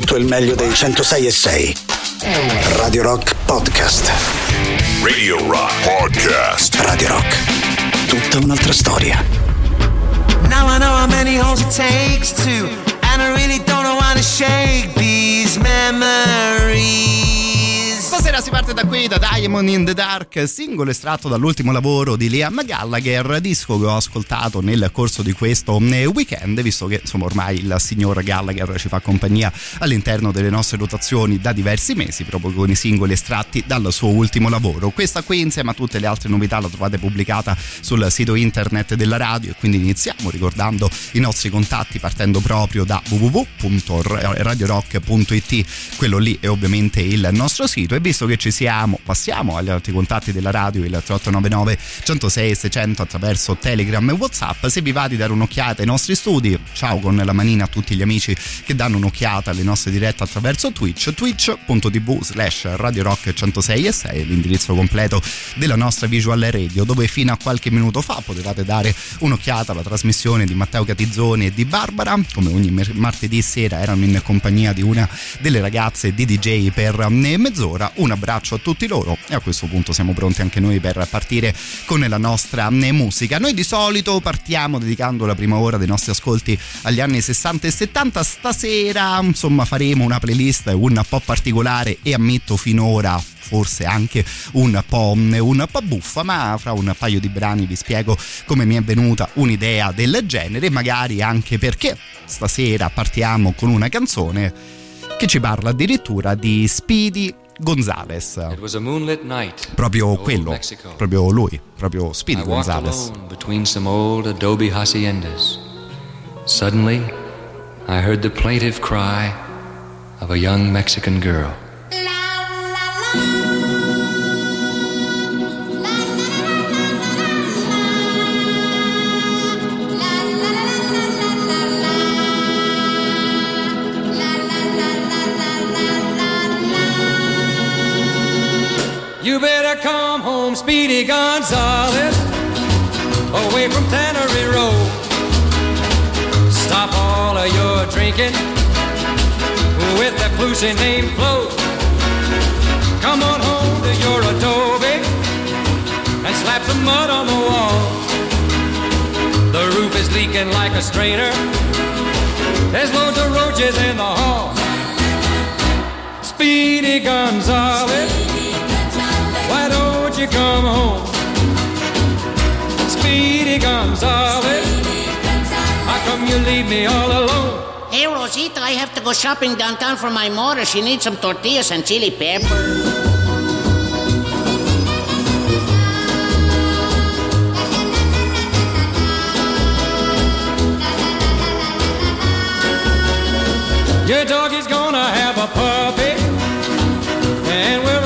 tutto il meglio dei 106 e 6. Radio Rock Podcast. Radio Rock Podcast. Radio Rock. Tutta un'altra storia. Now I know how many holes it takes to, and I really don't know how to shake these memories. Stasera si parte da qui, da Diamond in the Dark, singolo estratto dall'ultimo lavoro di Liam Gallagher, disco che ho ascoltato nel corso di questo eh, weekend, visto che insomma ormai il signor Gallagher ci fa compagnia all'interno delle nostre rotazioni da diversi mesi, proprio con i singoli estratti dal suo ultimo lavoro. Questa qui insieme a tutte le altre novità la trovate pubblicata sul sito internet della radio e quindi iniziamo ricordando i nostri contatti partendo proprio da www.radiorock.it, quello lì è ovviamente il nostro sito e visto che ci siamo passiamo agli altri contatti della radio il 3899 106 600 attraverso Telegram e Whatsapp. Se vi va di dare un'occhiata ai nostri studi ciao con la manina a tutti gli amici che danno un'occhiata alle nostre dirette attraverso Twitch twitch.tv slash Radio Rock 106 e 6 l'indirizzo completo della nostra visual radio dove fino a qualche minuto fa potevate dare un'occhiata alla trasmissione di Matteo Catizzoni e di Barbara. Come ogni martedì sera erano in compagnia di una delle ragazze di DJ per mezz'ora un abbraccio a tutti loro e a questo punto siamo pronti anche noi per partire con la nostra musica. Noi di solito partiamo dedicando la prima ora dei nostri ascolti agli anni 60 e 70, stasera insomma faremo una playlist un po' particolare e ammetto finora forse anche un po', un po' buffa, ma fra un paio di brani vi spiego come mi è venuta un'idea del genere, magari anche perché stasera partiamo con una canzone che ci parla addirittura di Speedy Gonzales. Proprio quello, proprio lui, proprio Speedy Gonzales. Suddenly, I heard the plaintive cry of a young Mexican girl. Speedy Gonzales, away from Tannery Road. Stop all of your drinking with that Lucy named Flo. Come on home to your adobe and slap some mud on the wall. The roof is leaking like a strainer. There's loads of roaches in the hall. Speedy Gonzales. You come home? Speedy Gonzales. How come you leave me all alone? Hey, Rosita, I have to go shopping downtown for my mother. She needs some tortillas and chili pepper. Your dog is gonna have a puppy, and we're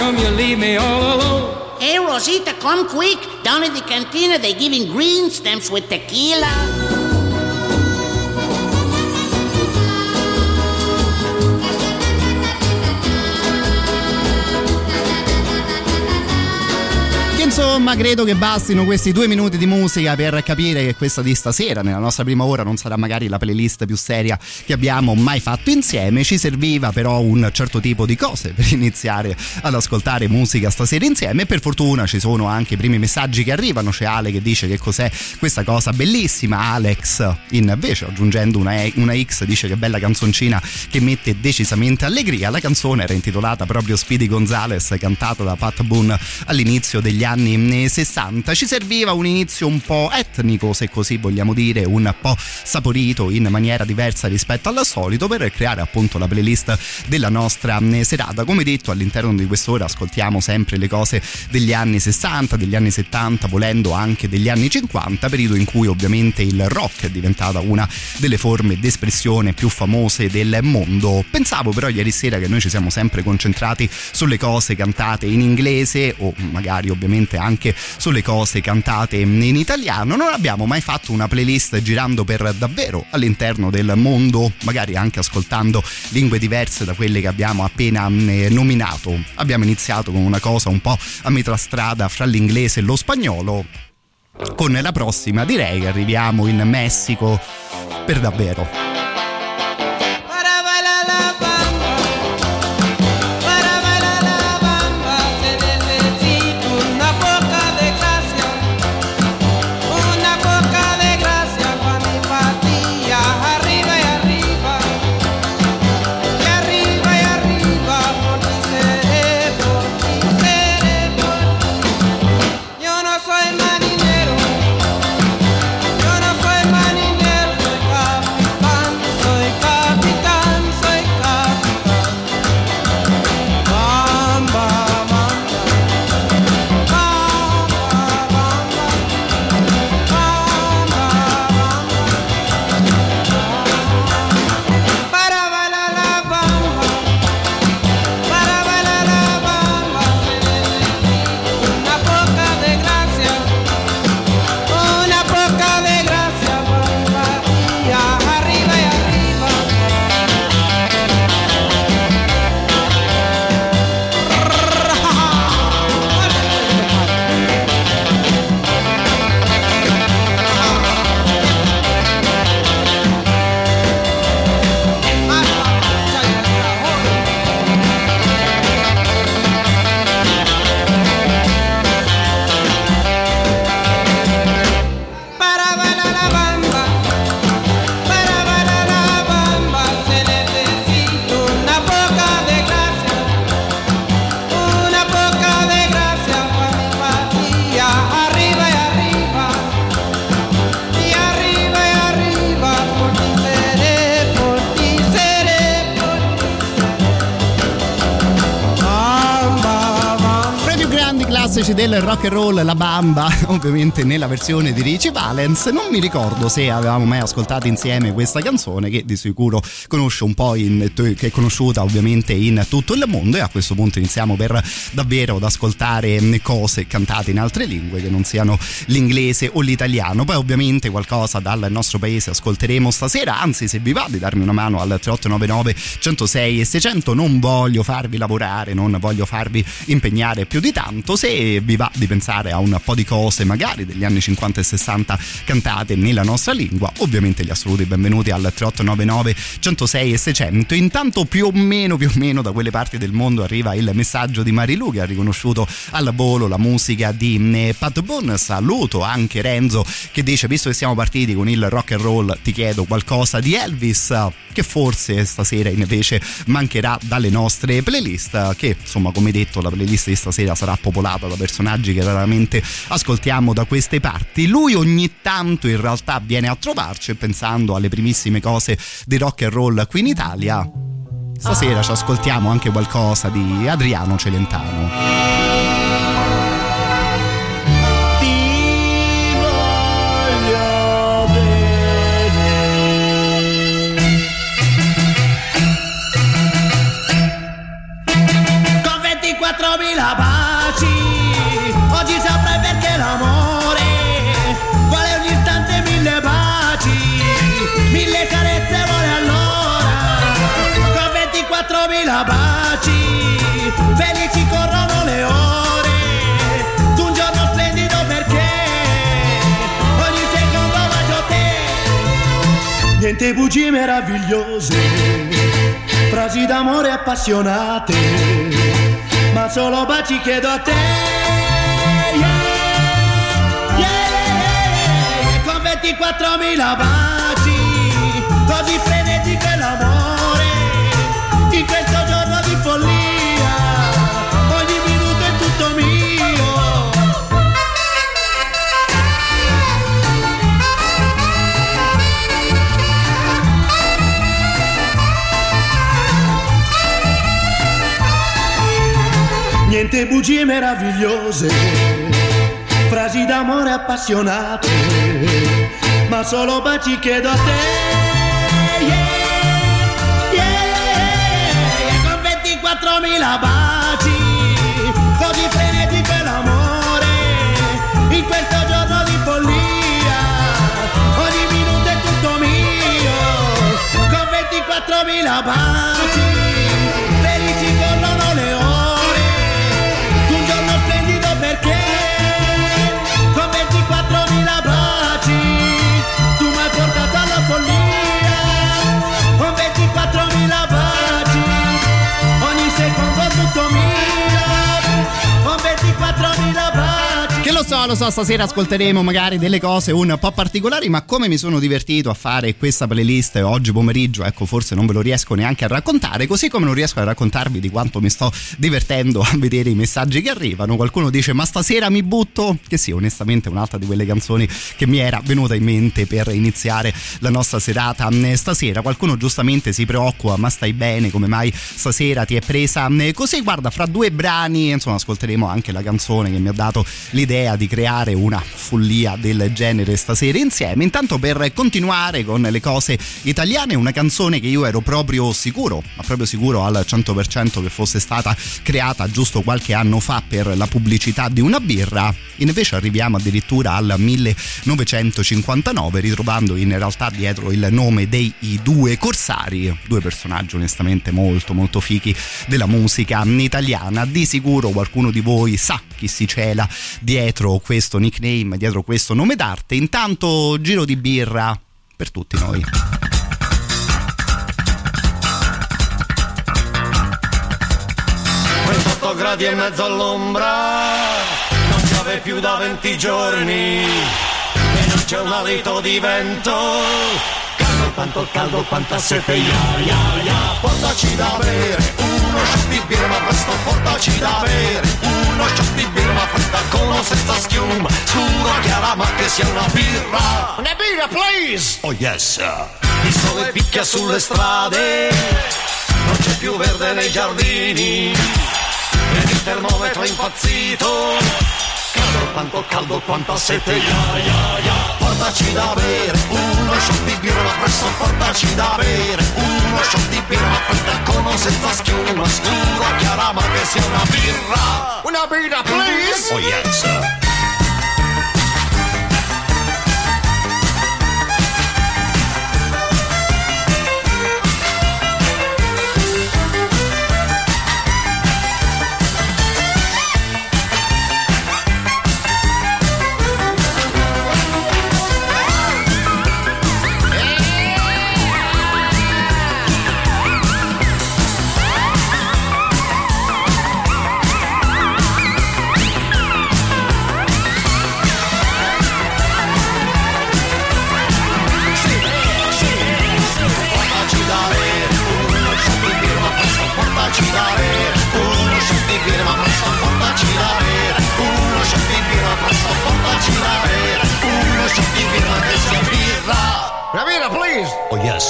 come you leave me all alone? Hey, Rosita, come quick. Down in the cantina, they're giving green stamps with tequila. Insomma credo che bastino questi due minuti di musica per capire che questa di stasera nella nostra prima ora non sarà magari la playlist più seria che abbiamo mai fatto insieme. Ci serviva però un certo tipo di cose per iniziare ad ascoltare musica stasera insieme. E per fortuna ci sono anche i primi messaggi che arrivano. C'è Ale che dice che cos'è questa cosa bellissima. Alex invece aggiungendo una, e- una X dice che bella canzoncina che mette decisamente allegria. La canzone era intitolata proprio Speedy Gonzales cantata da Pat Boone all'inizio degli anni anni 60. Ci serviva un inizio un po' etnico, se così vogliamo dire, un po' saporito in maniera diversa rispetto al solito per creare appunto la playlist della nostra mm, serata. Come detto, all'interno di quest'ora ascoltiamo sempre le cose degli anni 60, degli anni 70, volendo anche degli anni 50, periodo in cui ovviamente il rock è diventata una delle forme d'espressione più famose del mondo. Pensavo però ieri sera che noi ci siamo sempre concentrati sulle cose cantate in inglese o magari ovviamente anche sulle cose cantate in italiano. Non abbiamo mai fatto una playlist girando per davvero all'interno del mondo, magari anche ascoltando lingue diverse da quelle che abbiamo appena mm, nominato. Abbiamo iniziato con una cosa un po' a metà strada fra l'inglese e lo spagnolo. Con la prossima direi che arriviamo in Messico per davvero. Del rock and roll La Bamba, ovviamente nella versione di Richie Valens. Non mi ricordo se avevamo mai ascoltato insieme questa canzone che di sicuro conosce un po' in, che è conosciuta ovviamente in tutto il mondo e a questo punto iniziamo per davvero ad ascoltare cose cantate in altre lingue che non siano l'inglese o l'italiano. Poi ovviamente qualcosa dal nostro paese ascolteremo stasera, anzi se vi va di darmi una mano al 3899 106 e 600 non voglio farvi lavorare, non voglio farvi impegnare più di tanto, se vi va di pensare a un po' di cose magari degli anni 50 e 60 cantate nella nostra lingua, ovviamente gli assoluti benvenuti al 3899 106 e 600. Intanto più o meno più o meno da quelle parti del mondo arriva il messaggio di Marilu che ha riconosciuto al volo la musica di eh, Pat Boone. Saluto anche Renzo che dice visto che siamo partiti con il rock and roll ti chiedo qualcosa di Elvis che forse stasera invece mancherà dalle nostre playlist che insomma come detto la playlist di stasera sarà popolata da persone personaggi che raramente ascoltiamo da queste parti. Lui ogni tanto in realtà viene a trovarci pensando alle primissime cose di rock and roll qui in Italia. Stasera ci ascoltiamo anche qualcosa di Adriano Celentano. Baci, felici corrono le ore, un giorno splendido perché ogni secondo bacio te, niente bugie meravigliose, frasi d'amore appassionate, ma solo baci chiedo a te. Yeah, yeah, con 24.000 baci, bugie meravigliose, frasi d'amore appassionate, ma solo baci chiedo a te. Yeah, yeah, con 24.000 baci, così frenetico è l'amore, in questo giorno di follia, ogni minuto è tutto mio, con 24.000 baci, so, lo so, stasera ascolteremo magari delle cose un po' particolari, ma come mi sono divertito a fare questa playlist oggi pomeriggio, ecco, forse non ve lo riesco neanche a raccontare, così come non riesco a raccontarvi di quanto mi sto divertendo a vedere i messaggi che arrivano. Qualcuno dice "Ma stasera mi butto?" Che sì, onestamente è un'altra di quelle canzoni che mi era venuta in mente per iniziare la nostra serata eh, stasera. Qualcuno giustamente si preoccupa, "Ma stai bene? Come mai stasera ti è presa eh, così?" Guarda, fra due brani, insomma, ascolteremo anche la canzone che mi ha dato l'idea di creare una follia del genere stasera insieme. Intanto per continuare con le cose italiane, una canzone che io ero proprio sicuro, ma proprio sicuro al 100% che fosse stata creata giusto qualche anno fa per la pubblicità di una birra, invece arriviamo addirittura al 1959 ritrovando in realtà dietro il nome dei due corsari, due personaggi onestamente molto molto fichi della musica italiana. Di sicuro qualcuno di voi sa chi si cela dietro questo nickname, dietro questo nome d'arte. Intanto giro di birra per tutti noi. 28 gradi e mezzo all'ombra, non piove più da 20 giorni e non c'è un alito di vento. Caldo quanto caldo quanta sete, ya ya ya, portaci da bere, uno shot di birra ma presto portaci da bere, uno shot di birra ma fresca con o senza schiuma, scura chiara ma che sia una birra. Una birra please! Oh yes! Il sole picchia sulle strade, non c'è più verde nei giardini. Ed il termometro è impazzito. Caldo quanto caldo quanta sete. Ya ya ya portaci da bere. Uno shot di birra ma presto portaci da bere. Uno shot di birra fredda con o senza schiuma. Scura chiara ma che sia una birra. Una birra please. Oh yes. portaci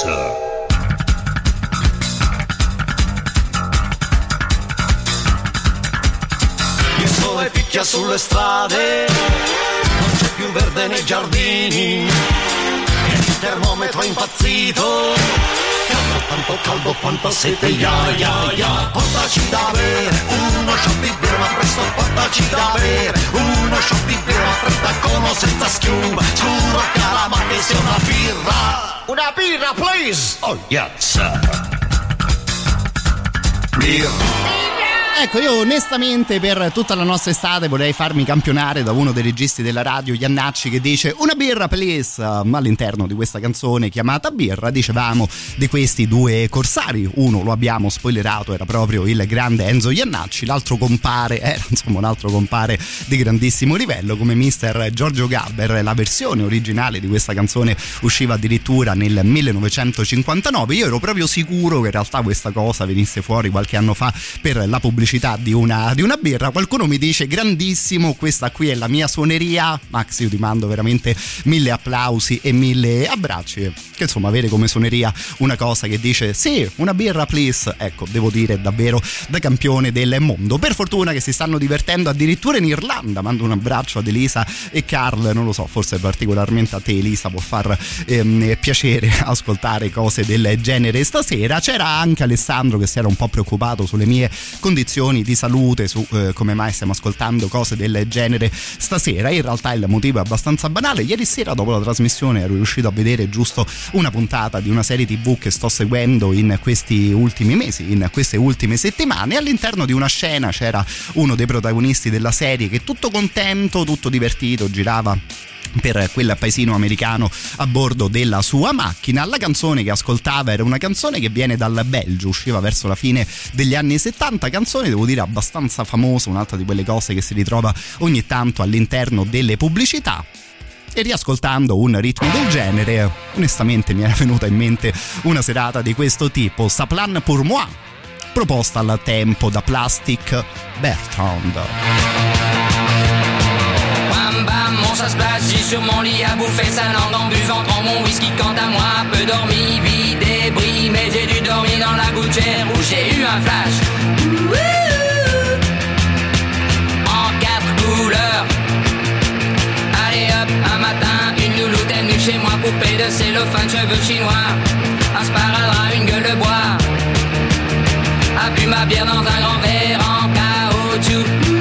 sir. Il sole picchia sulle strade non c'è più verde nei giardini il termometro è impazzito. Caldo quanto caldo quanta sete ya ya ya. Portaci da bere uno shot di birra presto portaci da bere. Uno shot di birra fredda con o senza schiuma scuro cara ma che sia una birra una birra please? Oh yes birra Ecco, io onestamente per tutta la nostra estate vorrei farmi campionare da uno dei registi della radio, Iannacci, che dice una birra please all'interno di questa canzone chiamata Birra. Dicevamo di questi due corsari, uno lo abbiamo spoilerato, era proprio il grande Enzo Iannacci, l'altro compare, era insomma un altro compare di grandissimo livello come Mr. Giorgio Gabber. La versione originale di questa canzone usciva addirittura nel 1959. Io ero proprio sicuro che in realtà questa cosa venisse fuori qualche anno fa per la pubblicità pubblicità di una, di una birra. Qualcuno mi dice grandissimo, questa qui è la mia suoneria. Max, io ti mando veramente mille applausi e mille abbracci. Che insomma, avere come suoneria una cosa che dice sì, una birra please. Ecco, devo dire davvero da campione del mondo. Per fortuna che si stanno divertendo addirittura in Irlanda. Mando un abbraccio ad Elisa e Carl. Non lo so, forse particolarmente a te, Elisa, può far ehm, piacere ascoltare cose del genere stasera. C'era anche Alessandro che si era un po' preoccupato sulle mie condizioni di salute, su eh, come mai stiamo ascoltando cose del genere stasera. In realtà il motivo è abbastanza banale. Ieri sera, dopo la trasmissione, ero riuscito a vedere giusto una puntata di una serie TV che sto seguendo in questi ultimi mesi, in queste ultime settimane. All'interno di una scena c'era uno dei protagonisti della serie che tutto contento, tutto divertito, girava per quel paesino americano a bordo della sua macchina. La canzone che ascoltava era una canzone che viene dal Belgio, usciva verso la fine degli anni 70, canzone devo dire abbastanza famosa, un'altra di quelle cose che si ritrova ogni tanto all'interno delle pubblicità e riascoltando un ritmo del genere, onestamente mi era venuta in mente una serata di questo tipo, Saplan pour moi, proposta al tempo da Plastic Bertrand. Ça se passe, j'ai sur mon lit à bouffer sa langue en buvant prends mon whisky quant à moi, peu dormi, vie débris, mais j'ai dû dormir dans la gouttière où j'ai eu un flash. En quatre couleurs. Allez hop, un matin, une louloute est venue chez moi, poupée de cellophane, cheveux chinois, un sparadrap, une gueule de bois. A bu ma bière dans un grand verre en caoutchouc.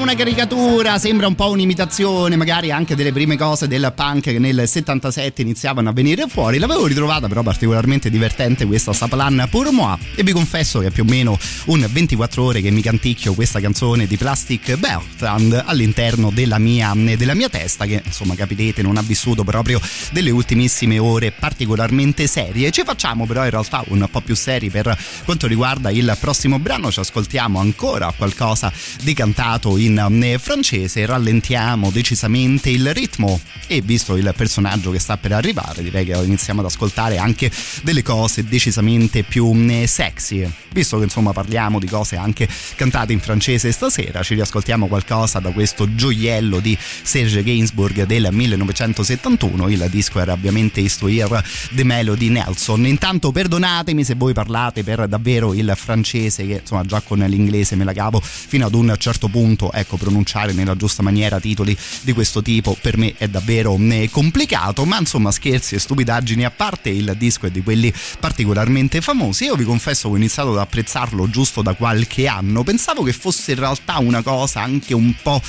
Una caricatura, sembra un po' un'imitazione, magari anche delle prime cose del punk che nel 77 iniziavano a venire fuori. L'avevo ritrovata però particolarmente divertente questa Saplan pour moi e vi confesso che è più o meno un 24 ore che mi canticchio questa canzone di Plastic Bertrand all'interno della mia, della mia testa che insomma capirete non ha vissuto proprio delle ultimissime ore particolarmente serie. Ci facciamo però in realtà un po' più seri per quanto riguarda il prossimo brano, ci ascoltiamo ancora qualcosa di cantato in francese, rallentiamo decisamente il ritmo e visto il personaggio che sta per arrivare direi che iniziamo ad ascoltare anche delle cose decisamente più eh, sexy. Visto che insomma parliamo di cose anche cantate in francese stasera, ci riascoltiamo qualcosa da questo gioiello di Serge Gainsbourg del 1971, il disco era ovviamente Histoire de Melody Nelson. Intanto perdonatemi se voi parlate per davvero il francese che insomma già con l'inglese me la cavo fino ad un certo punto ecco pronunciare nella giusta maniera titoli di questo tipo per me è davvero complicato ma insomma scherzi e stupidaggini a parte il disco è di quelli particolarmente famosi. Io vi confesso che ho iniziato ad apprezzarlo giusto da qualche anno. Pensavo che fosse in realtà una cosa anche un po'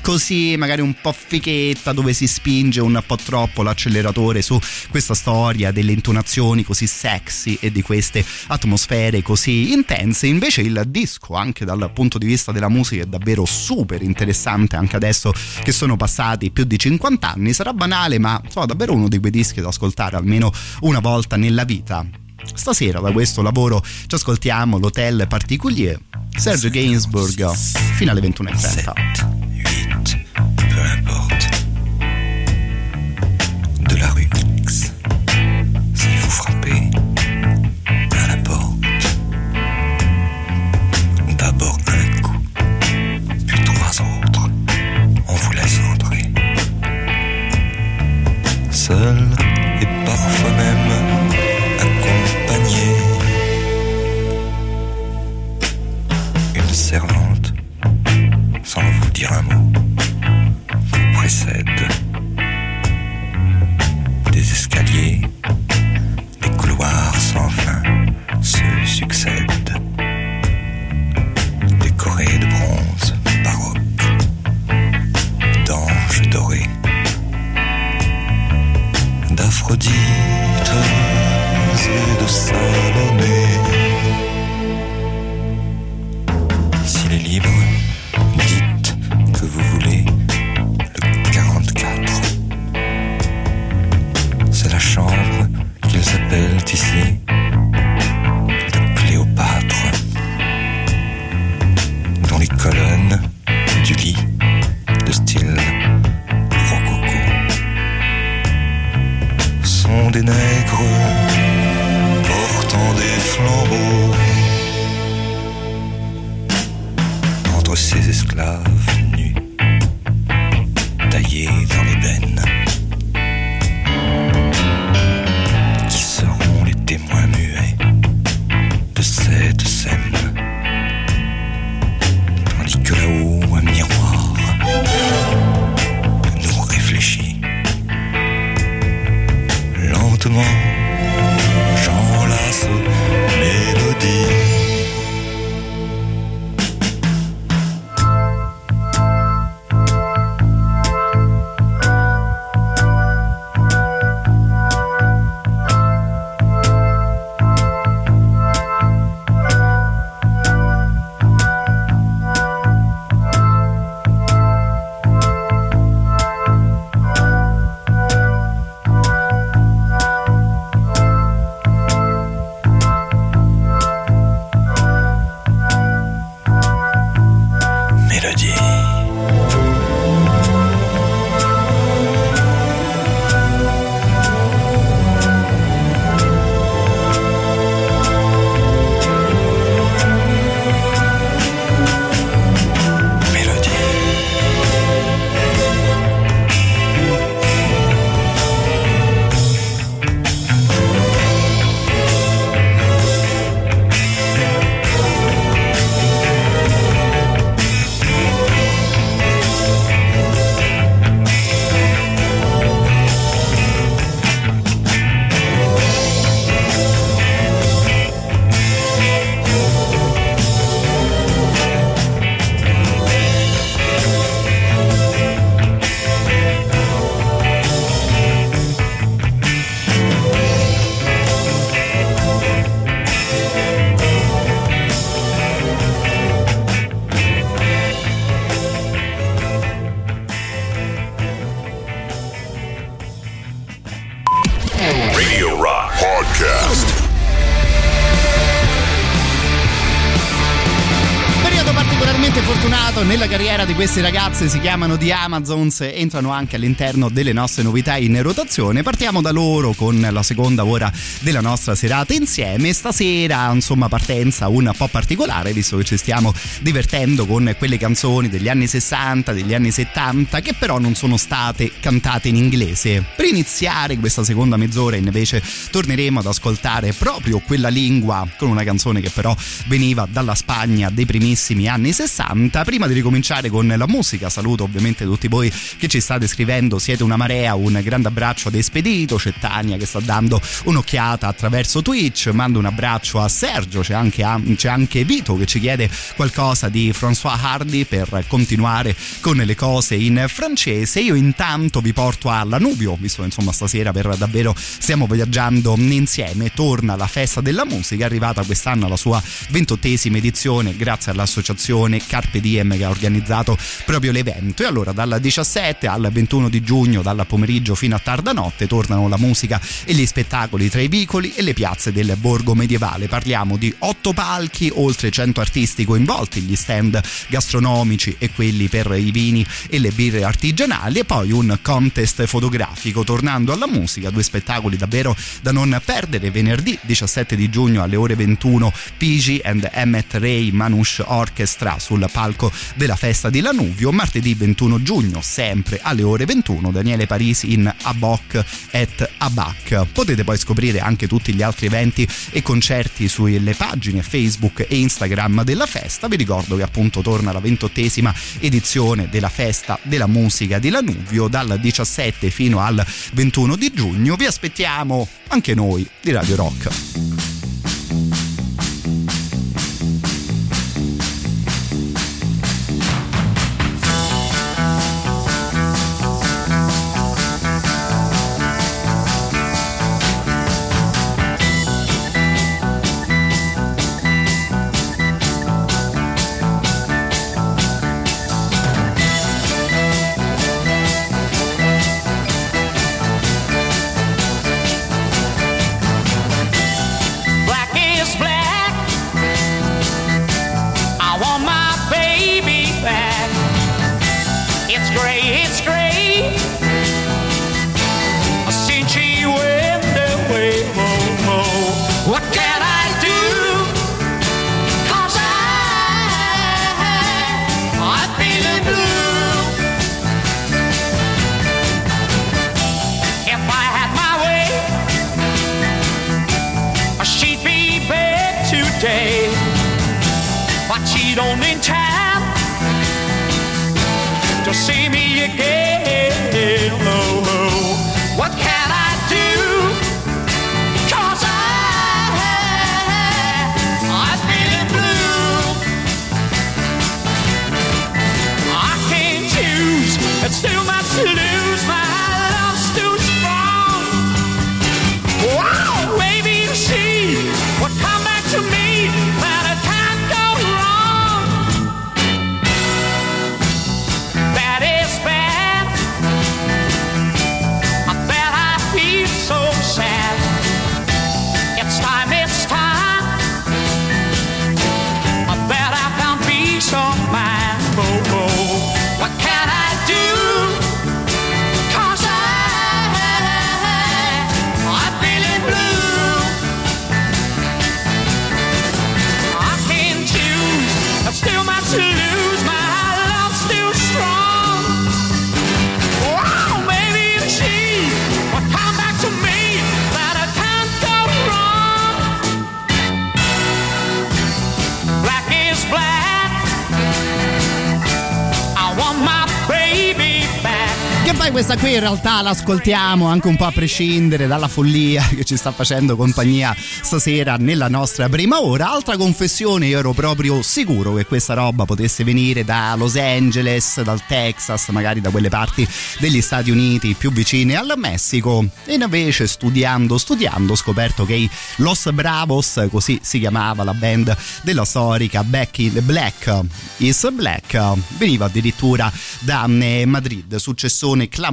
così magari un po' fichetta dove si spinge un po' troppo l'acceleratore su questa storia delle intonazioni così sexy e di queste atmosfere così intense. Invece il disco anche dal punto di vista della musica è davvero super interessante anche adesso che sono passati più di 50 anni sarà banale ma insomma davvero uno di quei dischi da ascoltare almeno una volta nella vita Stasera da questo lavoro ci ascoltiamo l'Hotel Particulier, Serge Gainsbourg, fino alle 21.30. 8, peu. Des escaliers, des couloirs sans fin se succèdent. Décorés de bronze baroque, d'anges dorés, d'Aphrodite et de Salomé. será. Questi ragazzi, si chiamano The Amazons, entrano anche all'interno delle nostre novità in rotazione. Partiamo da loro con la seconda ora della nostra serata insieme. Stasera, insomma, partenza un po' particolare, visto che ci stiamo divertendo con quelle canzoni degli anni 60, degli anni 70, che però non sono state cantate in inglese. Per iniziare questa seconda mezz'ora, invece, torneremo ad ascoltare proprio quella lingua con una canzone che però veniva dalla Spagna dei primissimi anni anni 60. Prima di ricominciare con la musica, saluto ovviamente tutti voi che ci state scrivendo, siete una marea, un grande abbraccio ad Espedito, c'è Tania che sta dando un'occhiata attraverso Twitch, mando un abbraccio a Sergio, c'è anche, c'è anche Vito che ci chiede qualcosa di François Hardy per continuare con le cose in francese. Io intanto vi porto a Lanubio, visto che insomma stasera per davvero stiamo viaggiando insieme, torna la festa della musica, è arrivata quest'anno alla sua ventottesima edizione grazie all'associazione Carpe Diem che ha organizzato proprio l'evento. E allora dal 17 al 21 di giugno dal pomeriggio fino a tarda notte tornano la musica e gli spettacoli tra i vicoli e le piazze del borgo medievale. Parliamo di otto palchi, oltre 100 artisti coinvolti, gli stand gastronomici e quelli per i vini e le birre artigianali. E poi un contest fotografico. Tornando alla musica, due spettacoli davvero da non perdere. Venerdì 17 di giugno alle ore 21 Pigi and Emmet Ray Manush Orchestra sul palco della festa di Lanuvio, martedì 21 giugno sempre alle ore 21 Daniele Parisi in Abok et Abac. Potete poi scoprire anche tutti gli altri eventi e concerti sulle pagine Facebook e Instagram della festa. Vi ricordo che appunto torna la ventottesima edizione della festa della musica di Lanuvio dal 17 fino al 21 di giugno. Vi aspettiamo anche noi di Radio Rock. Realtà l'ascoltiamo anche un po' a prescindere dalla follia che ci sta facendo compagnia stasera nella nostra prima ora. Altra confessione, io ero proprio sicuro che questa roba potesse venire da Los Angeles, dal Texas, magari da quelle parti degli Stati Uniti più vicine al Messico. E invece studiando, studiando, ho scoperto che i Los Bravos, così si chiamava la band della storica Becky the Black is Black, veniva addirittura da eh, Madrid, successone classico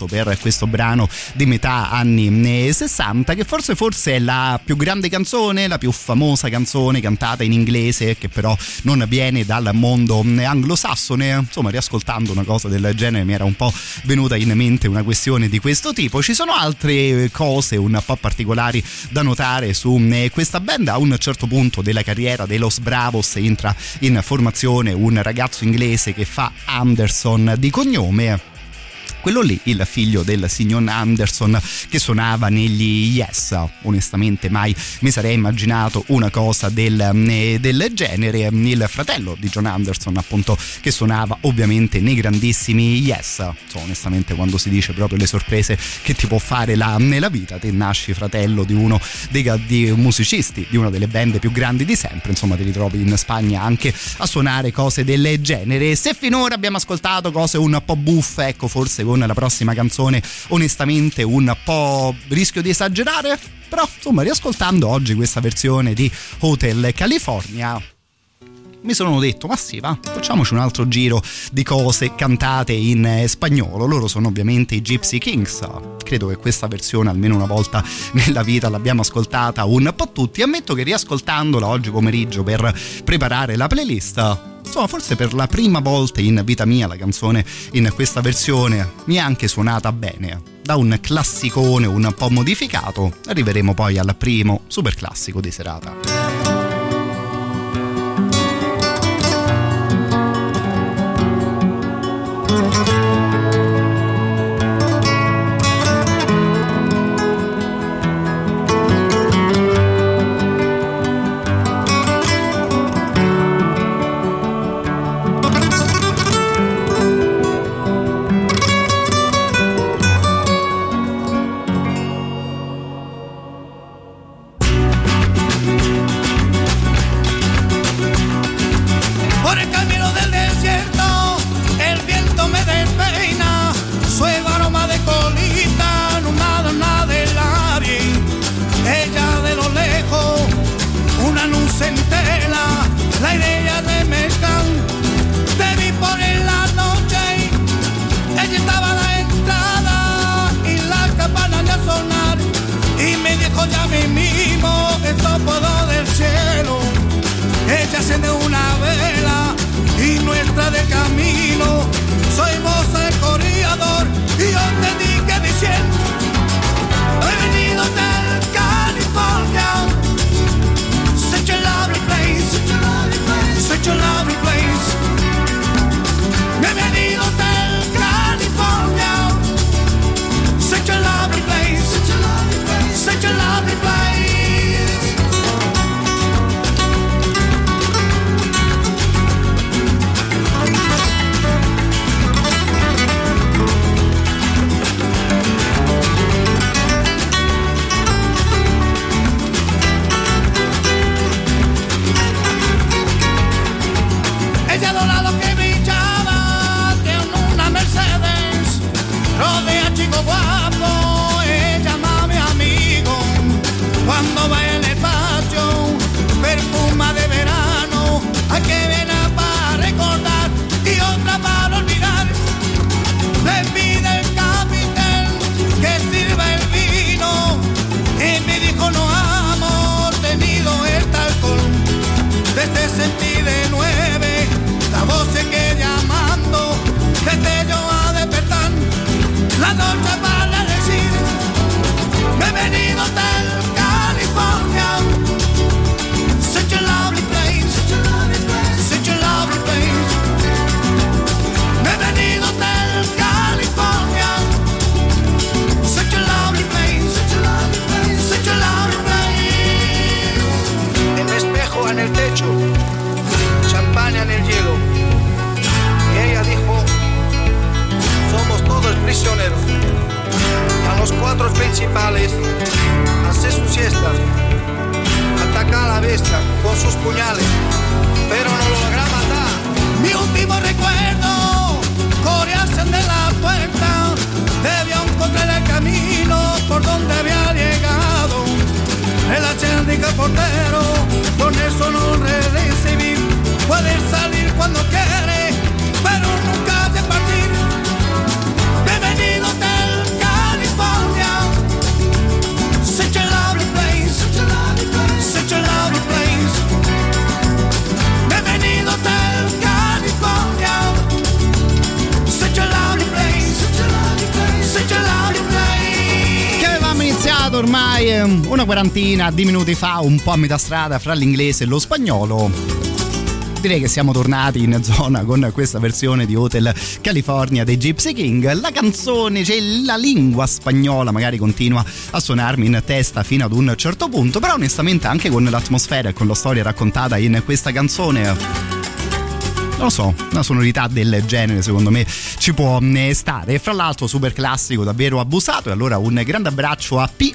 clamoroso per questo brano di metà anni 60 che forse forse è la più grande canzone, la più famosa canzone cantata in inglese che però non viene dal mondo anglosassone. Insomma, riascoltando una cosa del genere mi era un po' venuta in mente una questione di questo tipo. Ci sono altre cose un po' particolari da notare su eh, questa band. A un certo punto della carriera dei Los Bravos entra in formazione un ragazzo inglese che fa Anderson di cognome quello lì, il figlio del signor Anderson che suonava negli Yes. Onestamente mai mi sarei immaginato una cosa del, eh, del genere. Il fratello di John Anderson, appunto, che suonava ovviamente nei grandissimi Yes. So, onestamente, quando si dice proprio le sorprese che ti può fare la, nella vita, te nasci fratello di uno dei, dei musicisti di una delle band più grandi di sempre. Insomma, ti ritrovi in Spagna anche a suonare cose del genere. Se finora abbiamo ascoltato cose un po' buffe, ecco, forse con la prossima canzone, onestamente, un po' rischio di esagerare. Però, insomma, riascoltando oggi questa versione di Hotel California, mi sono detto ma sì va facciamoci un altro giro di cose cantate in eh, spagnolo. Loro sono ovviamente i Gypsy Kings. Credo che questa versione almeno una volta nella vita l'abbiamo ascoltata un po' tutti. Ammetto che riascoltandola oggi pomeriggio per preparare la playlist insomma forse per la prima volta in vita mia la canzone in questa versione mi è anche suonata bene. Da un classicone un po' modificato arriveremo poi al primo super classico di serata la idea de mezcal. Te vi por en la noche, ella estaba a la entrada y la campana ya sonar. Y me dijo ya mi mismo, esto puedo del cielo. Ella se de una vela y nuestra de camino di minuti fa, un po' a metà strada fra l'inglese e lo spagnolo. direi che siamo tornati in zona con questa versione di Hotel California dei Gypsy King. La canzone, cioè la lingua spagnola magari continua a suonarmi in testa fino ad un certo punto, però onestamente anche con l'atmosfera e con la storia raccontata in questa canzone non lo so, una sonorità del genere secondo me ci può eh, stare. E fra l'altro super classico, davvero abusato. E allora un grande abbraccio a P.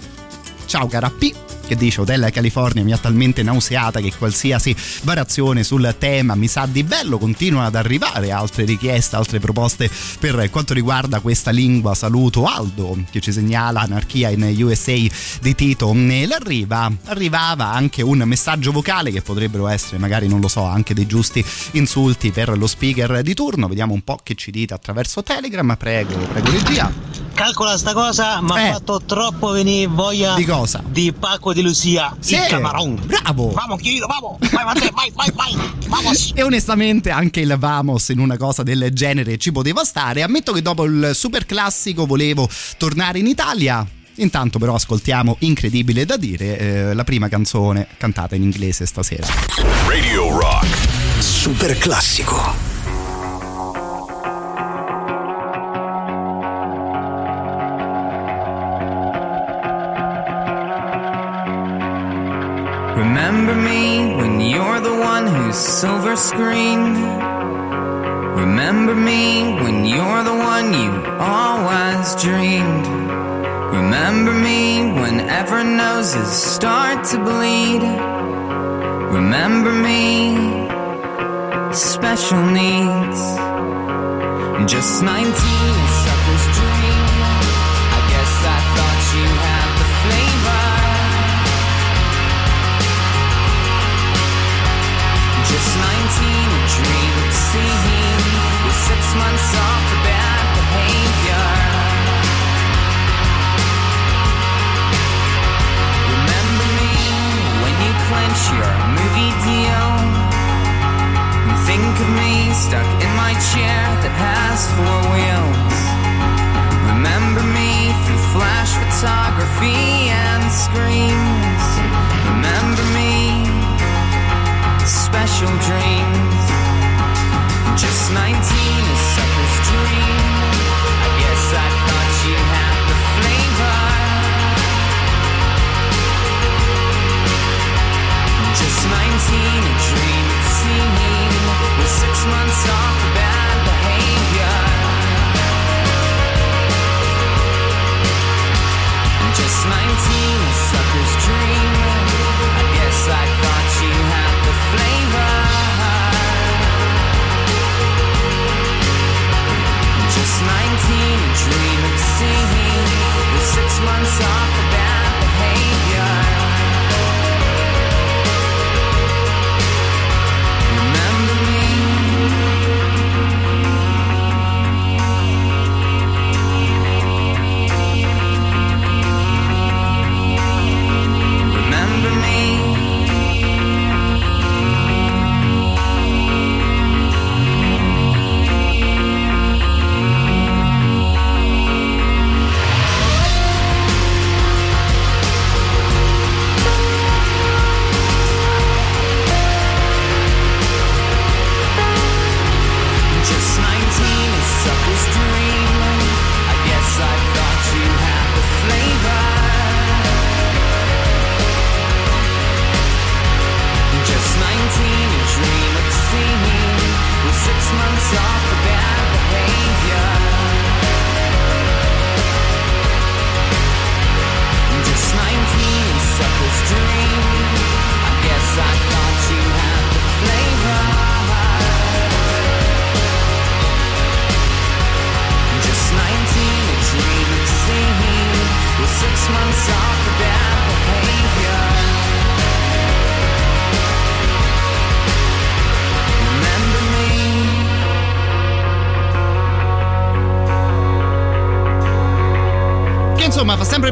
Ciao cara P che dice Hotel California mi ha talmente nauseata che qualsiasi variazione sul tema mi sa di bello continuano ad arrivare altre richieste altre proposte per quanto riguarda questa lingua. Saluto Aldo che ci segnala anarchia in USA di Tito. L'arriva arrivava anche un messaggio vocale che potrebbero essere magari non lo so anche dei giusti insulti per lo speaker di turno. Vediamo un po' che ci dite attraverso Telegram. Prego prego regia calcola sta cosa mi ha Eh. fatto troppo venire voglia Di cosa? di Paco di Lucia Sì, il camarón bravo vamos querido vamos vai vai vai vai vai vamos E onestamente anche il Vamos in una cosa del genere ci poteva stare. Ammetto che dopo il super classico volevo tornare in Italia. Intanto però ascoltiamo Incredibile da dire, eh, la prima canzone cantata in inglese stasera. Radio Rock. Super classico. Remember me when you're the one who's silver screened. Remember me when you're the one you always dreamed. Remember me whenever noses start to bleed. Remember me, special needs. Just 19, Just 19, a dream six months off for bad behavior. Remember me when you your movie deal. Think of me stuck in my chair that has four wheels.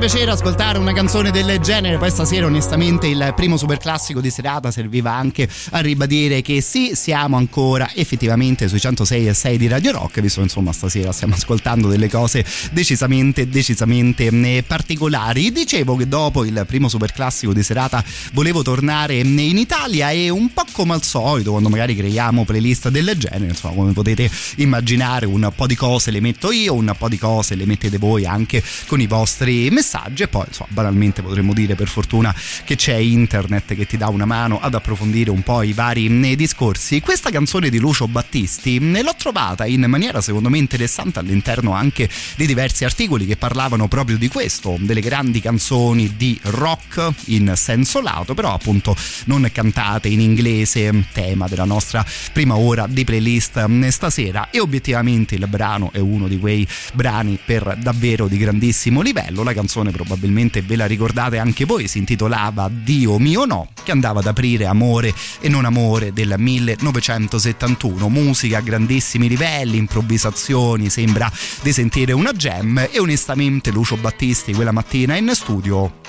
Piacere ascoltare una canzone del genere. Poi stasera onestamente il primo super classico di serata serviva anche a ribadire che sì siamo ancora effettivamente sui 106 e 6 di Radio Rock visto che insomma stasera stiamo ascoltando delle cose decisamente decisamente eh, particolari. Dicevo che dopo il primo super classico di serata volevo tornare in Italia e un po' come al solito quando magari creiamo playlist del genere insomma come potete immaginare un po' di cose le metto io un po' di cose le mettete voi anche con i vostri messaggi e poi insomma banalmente potremmo dire per fortuna che c'è internet che ti dà una mano ad approfondire un po' i vari mm, discorsi. Questa canzone di Lucio Battisti mm, l'ho trovata in maniera secondo me interessante all'interno anche di diversi articoli che parlavano proprio di questo delle grandi canzoni di rock in senso lato però appunto non cantate in inglese tema della nostra prima ora di playlist mm, stasera e obiettivamente il brano è uno di quei brani per davvero di grandissimo livello. La canzone probabilmente ve la ricordate anche voi, si intitolava Dio mio no, che andava ad aprire Amore e non amore del 1971. Musica a grandissimi livelli, improvvisazioni, sembra di sentire una gem e onestamente Lucio Battisti quella mattina in studio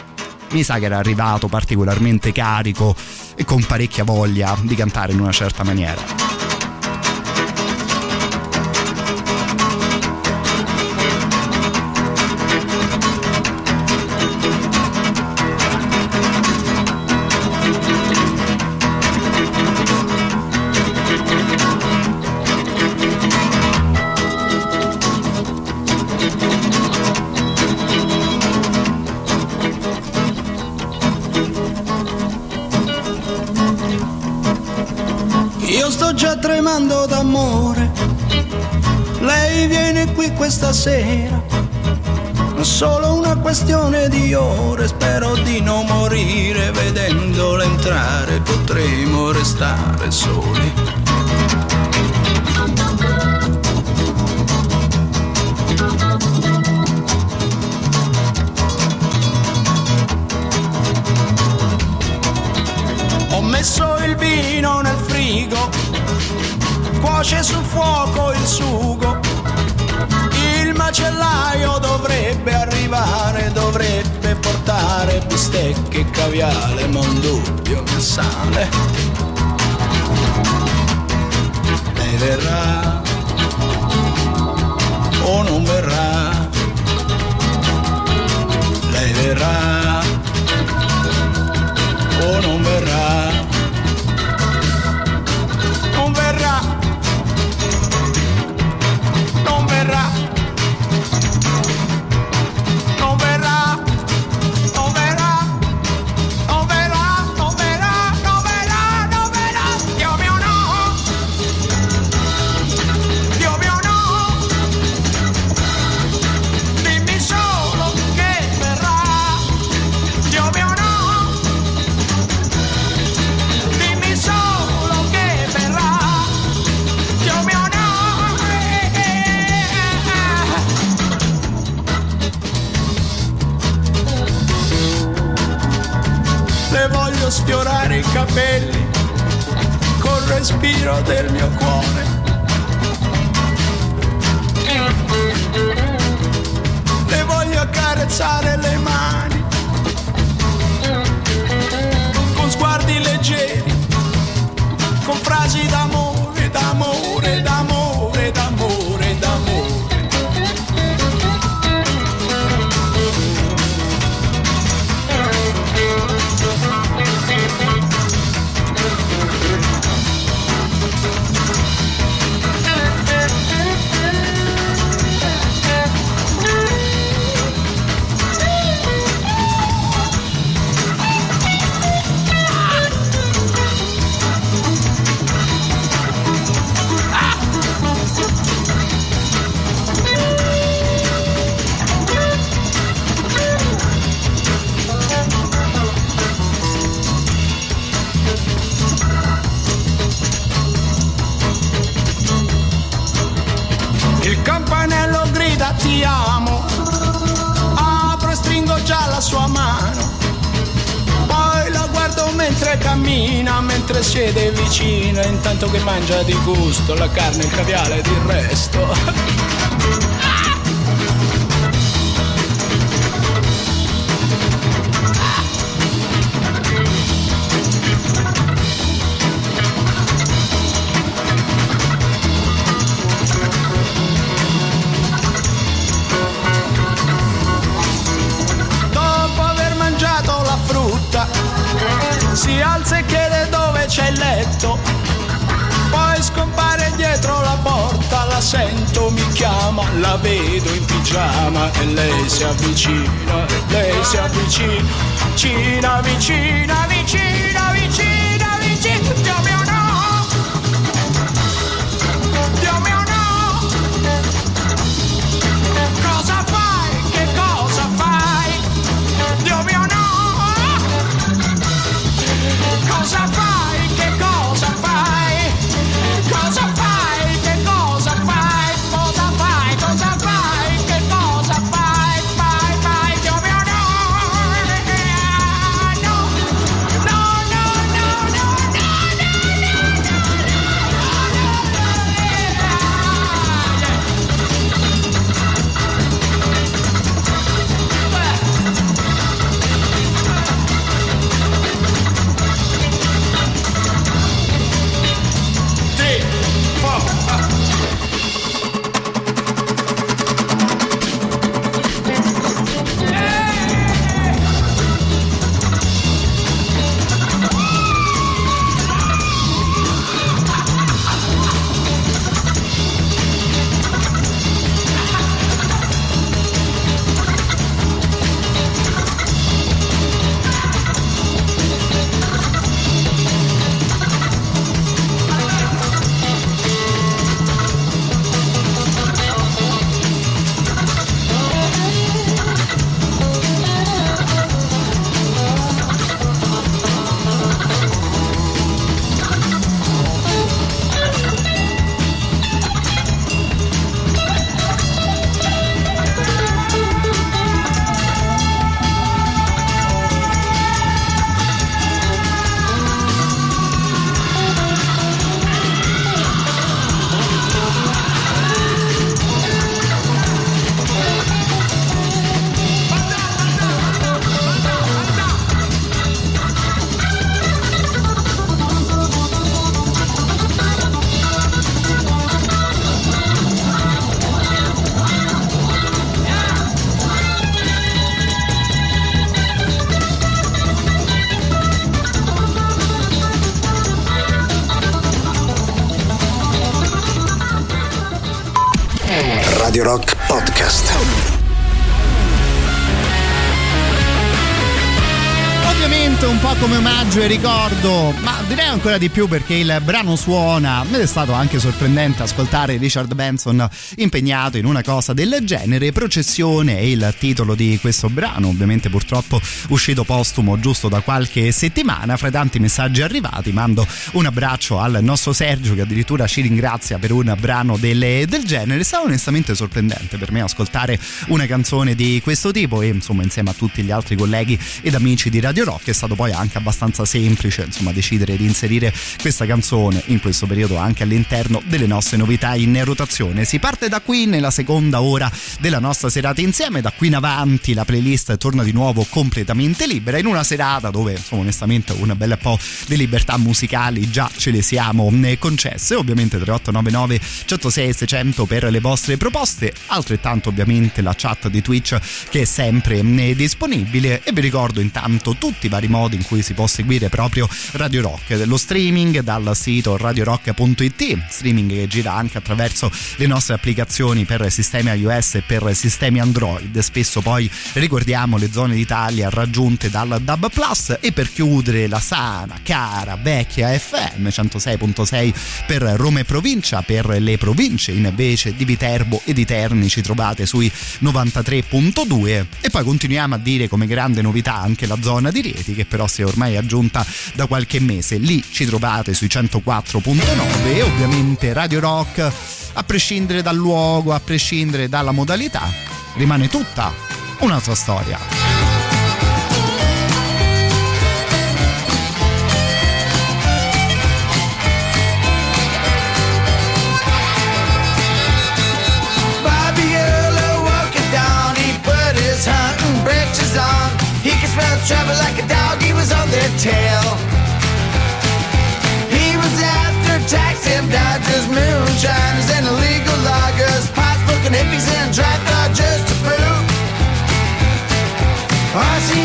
mi sa che era arrivato particolarmente carico e con parecchia voglia di cantare in una certa maniera. Tremando d'amore. Lei viene qui questa sera. Solo una questione di ore, spero di non morire vedendola entrare, potremo restare soli. Ho messo il vino nel frigo, cuoce sul fuoco il sugo. Il macellaio dovrebbe arrivare, dovrebbe portare bistecche e caviale, ma un dubbio mi sale. Lei verrà o non verrà? Lei verrà o non verrà? Capelli Col respiro del mio cuore Le voglio accarezzare le mani con sguardi leggeri, con frasi d'amore, d'amore, d'amore, d'amore. Cammina, mentre siede vicino, intanto che mangia di gusto la carne, il caviale ed il resto. La vedo in pigiama e lei si avvicina, lei si avvicina, vicina, vicina, vicina, vicina, vicina, ancora di più perché il brano suona ed è stato anche sorprendente ascoltare Richard Benson impegnato in una cosa del genere. Processione è il titolo di questo brano, ovviamente purtroppo uscito postumo giusto da qualche settimana. Fra i tanti messaggi arrivati mando un abbraccio al nostro Sergio che addirittura ci ringrazia per un brano del, del genere. È onestamente sorprendente per me ascoltare una canzone di questo tipo e insomma insieme a tutti gli altri colleghi ed amici di Radio Rock è stato poi anche abbastanza semplice insomma decidere di inserire questa canzone in questo periodo anche all'interno delle nostre novità in rotazione. Si parte da qui nella seconda ora della nostra serata insieme, da qui in avanti la playlist torna di nuovo completamente libera in una serata dove insomma onestamente un bel po' di libertà musicali già ce le siamo eh, concesse, ovviamente 3899 106 600 per le vostre proposte, altrettanto ovviamente la chat di Twitch che è sempre eh, disponibile. E vi ricordo intanto tutti i vari modi in cui si può seguire proprio Radio Rock, lo streaming dal sito radiorock.it, streaming che gira anche attraverso le nostre applicazioni per sistemi iOS e per sistemi Android, spesso poi ricordiamo le zone d'Italia raggiunte dal DAB Plus e per chiudere la sana, cara, vecchia FM 106.6 per Roma e provincia, per le province invece di Viterbo e di Terni ci trovate sui 93.2 e poi continuiamo a dire come grande novità anche la zona di Rieti che però si è ormai aggiunta da qualche mese, lì ci trovate sui 104.9 e ovviamente Radio Rock a prescindere dal luogo, a prescindere dalla modalità rimane tutta un'altra storia. Hunting breeches on. He like a dog, he was on their tail. Dodgers, moonshiners, and illegal loggers, pot smoking hippies and trap dodgers to boot. RC crossed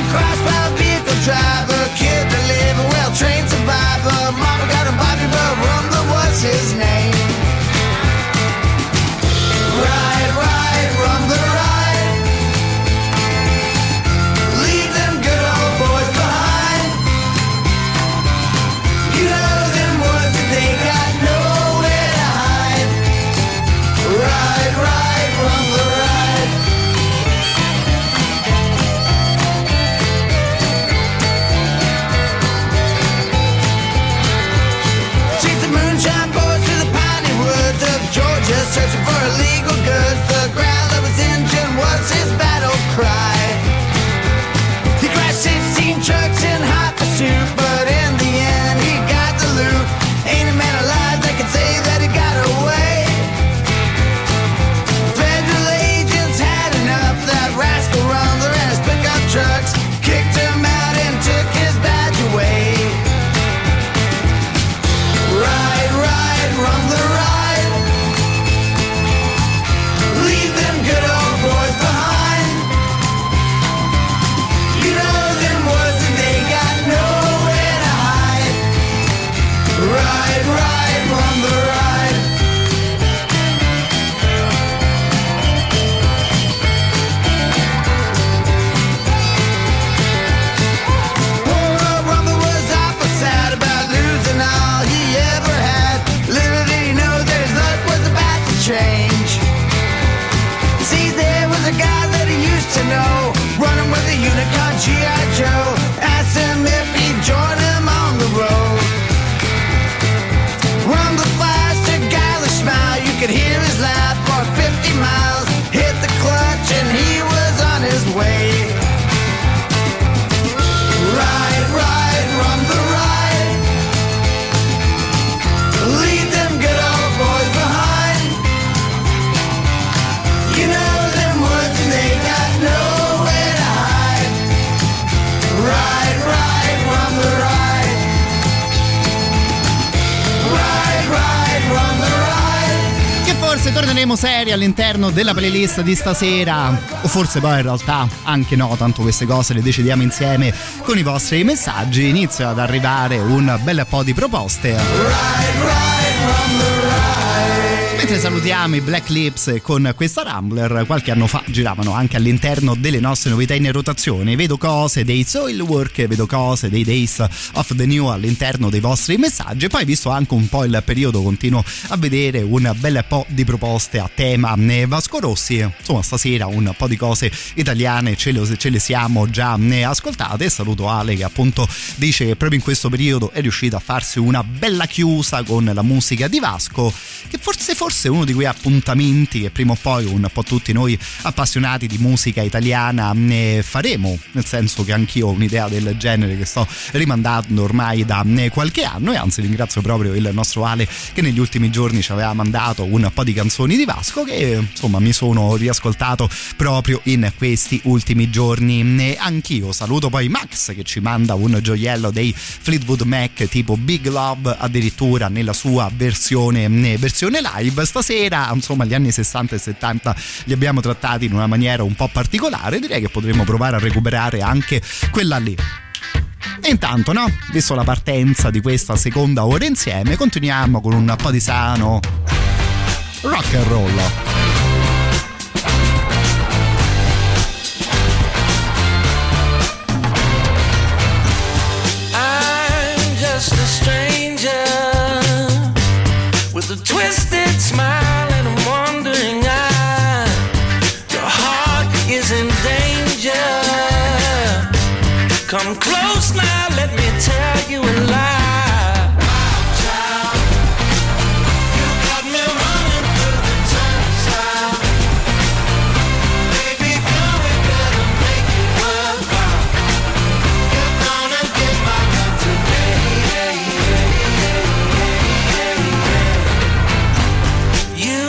della playlist di stasera, o forse poi in realtà anche no, tanto queste cose le decidiamo insieme con i vostri messaggi, inizia ad arrivare un bel po' di proposte. Mentre salutiamo i Black Lips con questa Rambler, qualche anno fa giravano anche all'interno delle nostre novità in rotazione. Vedo cose dei Soilwork, vedo cose dei Days of the New all'interno dei vostri messaggi. Poi, visto anche un po' il periodo, continuo a vedere un bel po' di proposte a tema Vasco Rossi. Insomma, stasera un po' di cose italiane ce le, ce le siamo già ascoltate. Saluto Ale che appunto dice che proprio in questo periodo è riuscito a farsi una bella chiusa con la musica di Vasco, che forse forse forse uno di quei appuntamenti che prima o poi un po' tutti noi appassionati di musica italiana ne faremo, nel senso che anch'io ho un'idea del genere che sto rimandando ormai da qualche anno. E anzi ringrazio proprio il nostro Ale che negli ultimi giorni ci aveva mandato un po' di canzoni di Vasco che insomma mi sono riascoltato proprio in questi ultimi giorni. Anch'io saluto poi Max che ci manda un gioiello dei Fleetwood Mac tipo Big Love addirittura nella sua versione, versione live stasera insomma gli anni 60 e 70 li abbiamo trattati in una maniera un po' particolare direi che potremmo provare a recuperare anche quella lì e intanto, no? Visto la partenza di questa seconda ora insieme, continuiamo con un po' di sano rock and roll. I'm just a stranger with a twisted Come close now, let me tell you a lie. Child, you got me running through the. Baby make it. You're gonna get my today. You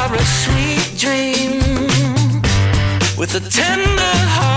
are a sweet dream with a tender heart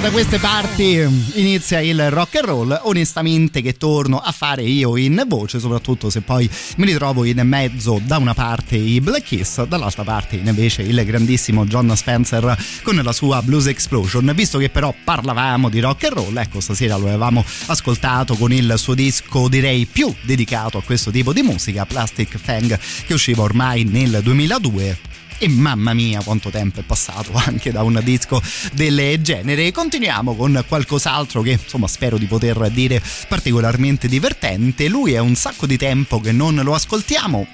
da queste parti inizia il rock and roll, onestamente che torno a fare io in voce, soprattutto se poi mi ritrovo in mezzo da una parte i Black Kiss, dall'altra parte invece il grandissimo John Spencer con la sua Blues Explosion. Visto che però parlavamo di rock and roll, ecco stasera lo avevamo ascoltato con il suo disco direi più dedicato a questo tipo di musica, Plastic Fang, che usciva ormai nel 2002 e mamma mia quanto tempo è passato anche da un disco del genere. Continuiamo con qualcos'altro che insomma spero di poter dire particolarmente divertente. Lui è un sacco di tempo che non lo ascoltiamo.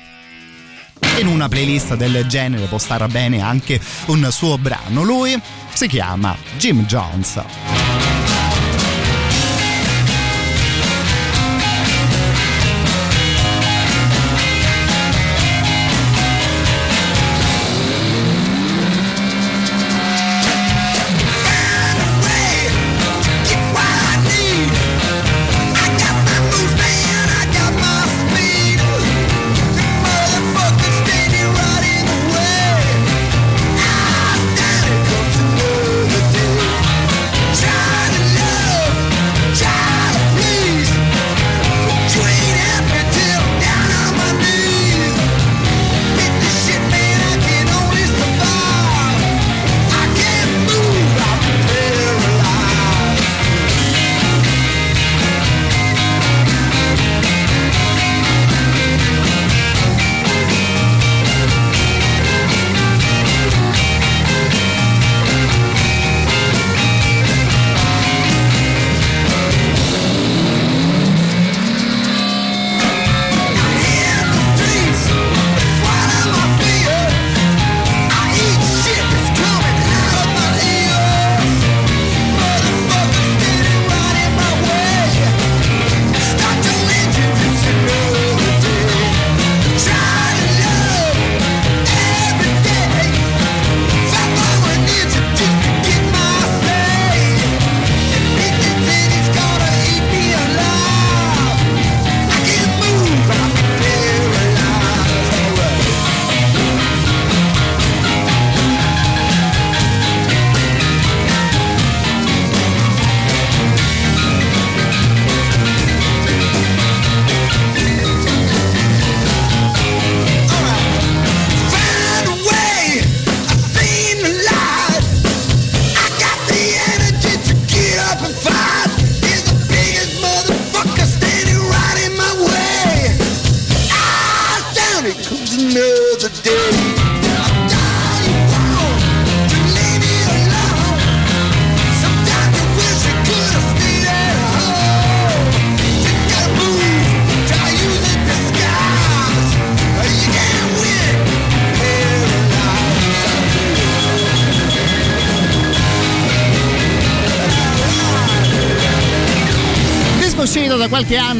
In una playlist del genere può stare bene anche un suo brano. Lui si chiama Jim Jones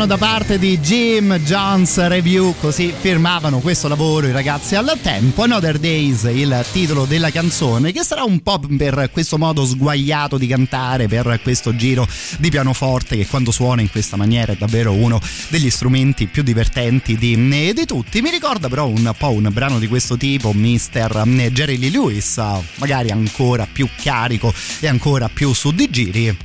da parte di Jim Jones Review, così firmavano questo lavoro i ragazzi al tempo. Another Days, il titolo della canzone, che sarà un po' per questo modo sguagliato di cantare, per questo giro di pianoforte che quando suona in questa maniera è davvero uno degli strumenti più divertenti di, di tutti. Mi ricorda però un po' un brano di questo tipo, Mr. Jerry Lee Lewis, magari ancora più carico e ancora più su di giri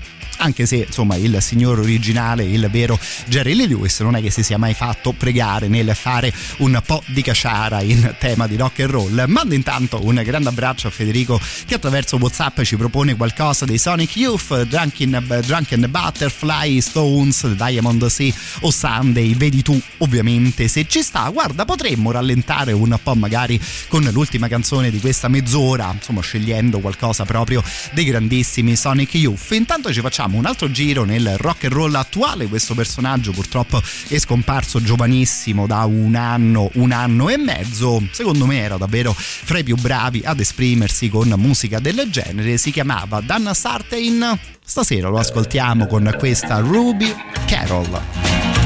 anche se insomma il signor originale, il vero Jerry Lee Lewis non è che si sia mai fatto pregare nel fare un po' di cacciara in tema di rock and roll. Mando intanto un grande abbraccio a Federico che attraverso Whatsapp ci propone qualcosa dei Sonic Youth, Drunken, Drunken Butterfly, Stones, Diamond Sea o Sunday, vedi tu ovviamente se ci sta. Guarda, potremmo rallentare un po' magari con l'ultima canzone di questa mezz'ora, insomma scegliendo qualcosa proprio dei grandissimi Sonic Youth. Intanto ci facciamo un altro giro nel rock and roll attuale. Questo personaggio purtroppo è scomparso giovanissimo da un anno, un anno e mezzo. Secondo me era davvero fra i più bravi ad esprimersi con musica del genere. Si chiamava Dan Sartain. Stasera lo ascoltiamo con questa Ruby Carol.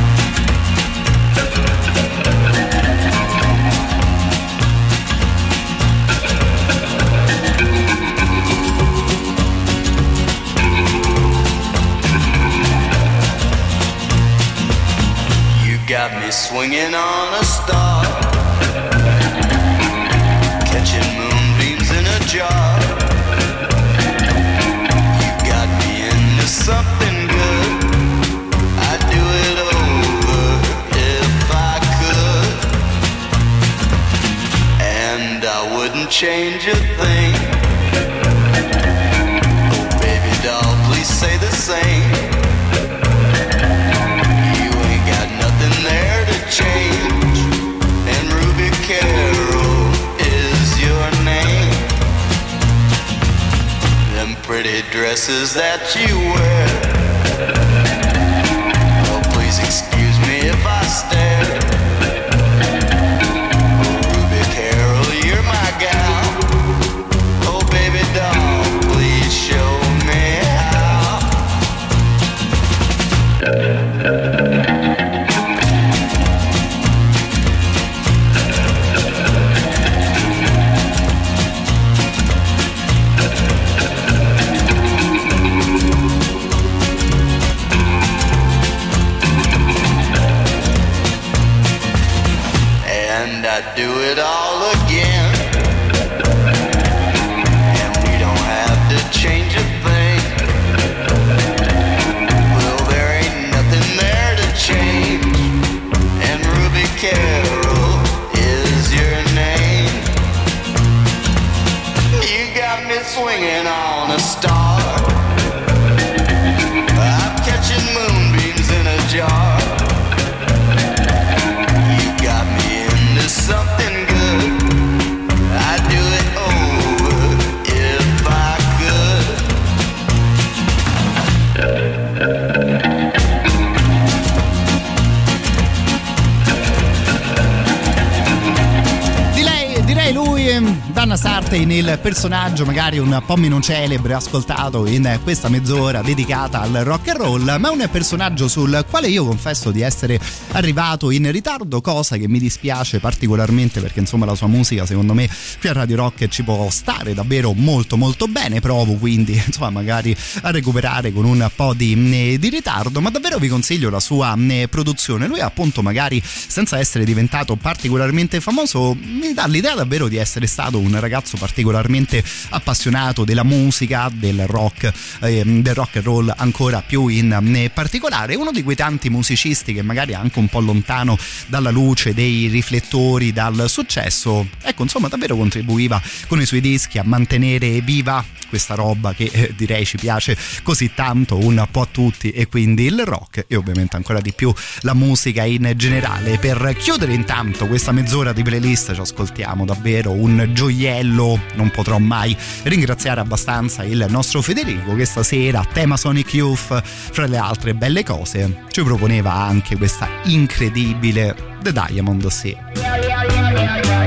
Swinging on a star, catching moonbeams in a jar. You got me into something good, I'd do it over if I could. And I wouldn't change a thing. Dresses that you wear. Personaggio magari un po' meno celebre ascoltato in questa mezz'ora dedicata al rock and roll, ma un personaggio sul quale io confesso di essere arrivato in ritardo, cosa che mi dispiace particolarmente perché insomma la sua musica secondo me qui a Radio Rock ci può stare davvero molto molto bene, provo quindi insomma magari a recuperare con un po' di, eh, di ritardo, ma davvero vi consiglio la sua eh, produzione, lui appunto magari senza essere diventato particolarmente famoso mi dà l'idea davvero di essere stato un ragazzo particolarmente appassionato della musica, del rock, ehm, del rock and roll ancora più in eh, particolare, uno di quei tanti musicisti che magari è anche un po' lontano dalla luce dei riflettori, dal successo, ecco insomma davvero contribuiva con i suoi dischi a mantenere viva questa roba che eh, direi ci piace così tanto un po' a tutti e quindi il rock e ovviamente ancora di più la musica in generale. Per chiudere intanto questa mezz'ora di playlist ci ascoltiamo davvero un gioiello, non potrò mai ringraziare abbastanza il nostro Federico che stasera tema Sonic Youth fra le altre belle cose ci proponeva anche questa incredibile The Diamond Sea.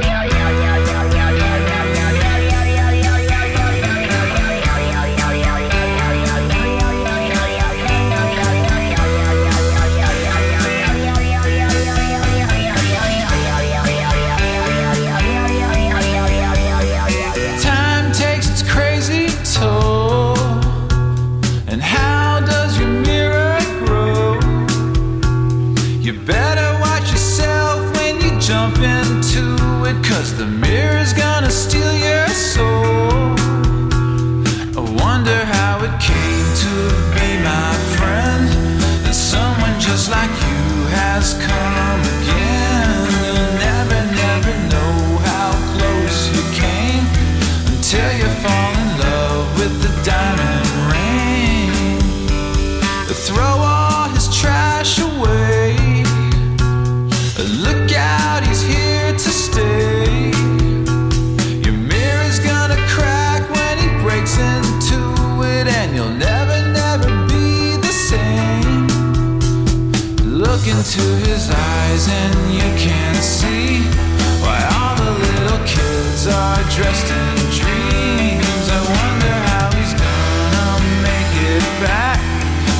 Dressed in dreams. I wonder how he's gonna make it back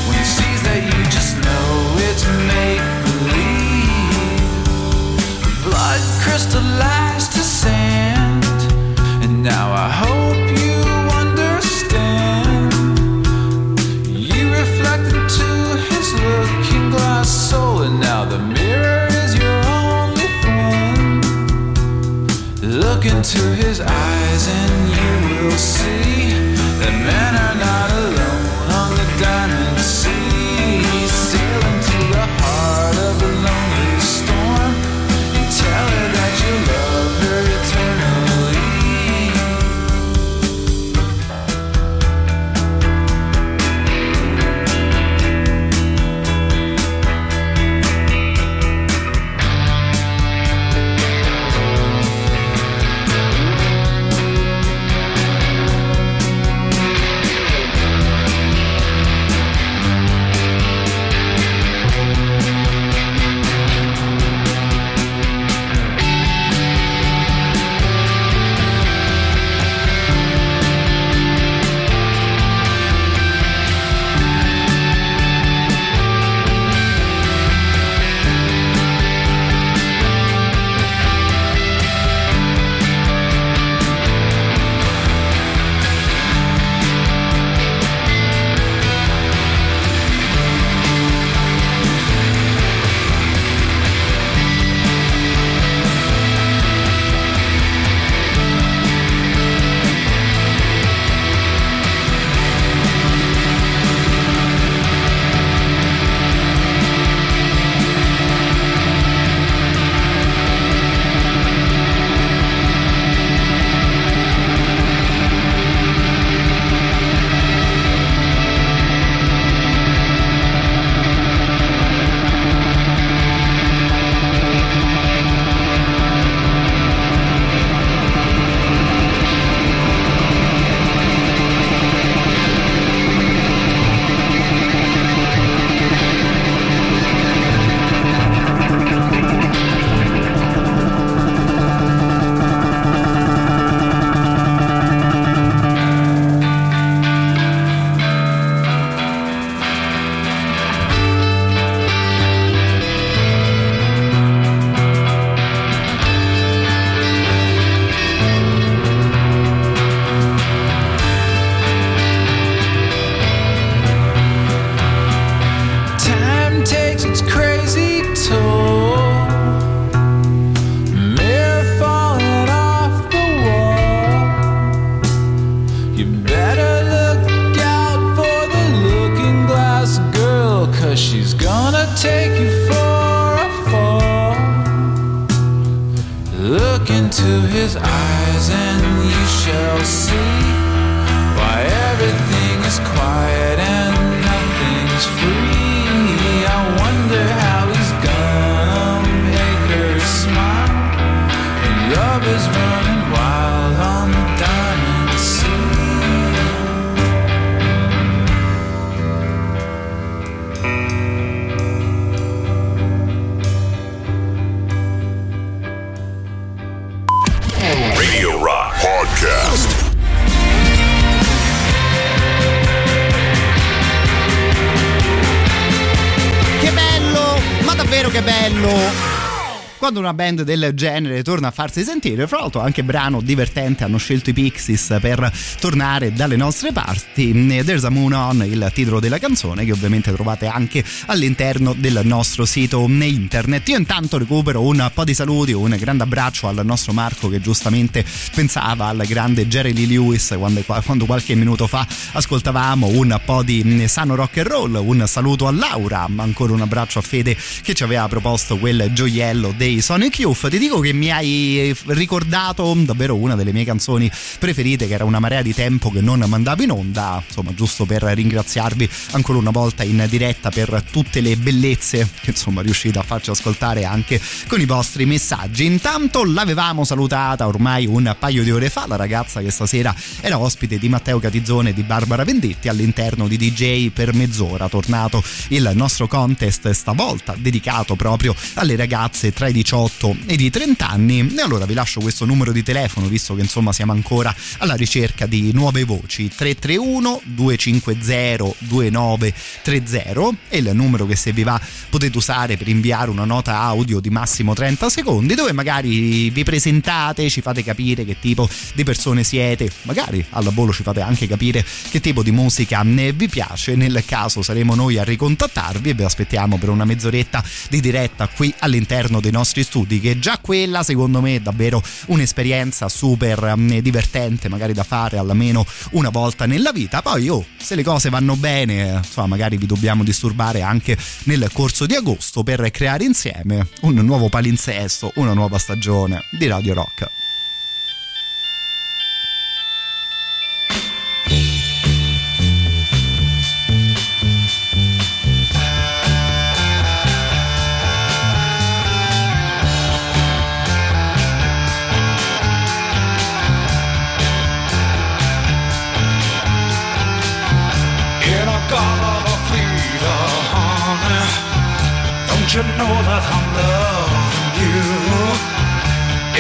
when he sees that you just know it's make believe. Blood crystallized to sand, and now I hope Look into his eyes, and you will see that men are not alone una band del genere torna a farsi sentire, fra l'altro anche brano divertente hanno scelto i Pixies per tornare dalle nostre parti. There's a Moon On, il titolo della canzone che ovviamente trovate anche all'interno del nostro sito internet. Io intanto recupero un po' di saluti, un grande abbraccio al nostro Marco che giustamente pensava al grande Jerry Lee Lewis quando, quando qualche minuto fa ascoltavamo un po' di sano rock and roll. Un saluto a Laura, ancora un abbraccio a Fede che ci aveva proposto quel gioiello dei Sonic Youth. Ti dico che mi hai ricordato davvero una delle mie canzoni preferite, che era una marea di tempo che non mandavo in onda. Insomma, giusto per ringraziarvi ancora una volta in diretta per tutte le bellezze che insomma riuscite a farci ascoltare anche con i vostri messaggi. Intanto l'avevamo salutata ormai un paio di ore fa, la ragazza che stasera era ospite di Matteo Catizzone e di Barbara Vendetti all'interno di DJ per mezz'ora. Tornato il nostro contest stavolta dedicato proprio alle ragazze tra i 18 ed i 30 anni. E allora vi lascio questo numero di telefono, visto che insomma siamo ancora alla ricerca di nuove voci. 331 250 2930 è il numero che se vi va potete usare per inviare una nota audio di massimo 30 secondi dove magari vi presentate, ci fate capire che tipo di persone siete, magari alla volo ci fate anche capire che tipo di musica ne vi piace. Nel caso saremo noi a ricontattarvi e vi aspettiamo per una mezz'oretta di diretta qui all'interno dei nostri studi che già quella secondo me è davvero un'esperienza super mm, divertente magari da fare almeno una volta nella vita. Poi oh, se le cose vanno bene insomma magari vi dobbiamo disturbare anche nel corso di agosto per creare insieme un nuovo palinsesto una nuova stagione di Radio Rock you know that I'm loving you?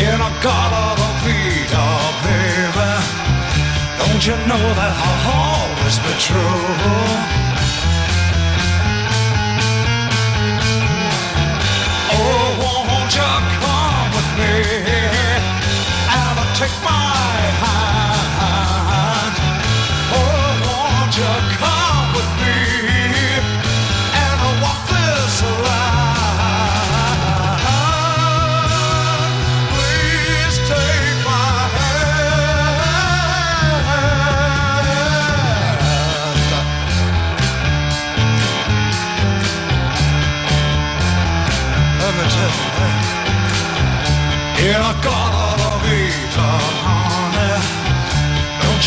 In a garden of Peter, baby, don't you know that I'll always be true? Oh, won't you come with me and take my hand?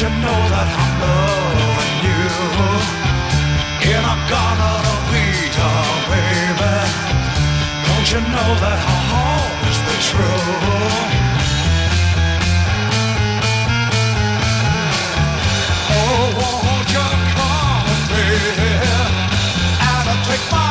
You know that I'm loving you? In a garden of Eden, baby, don't you know that I'll always be true? Oh, won't you come with me and take my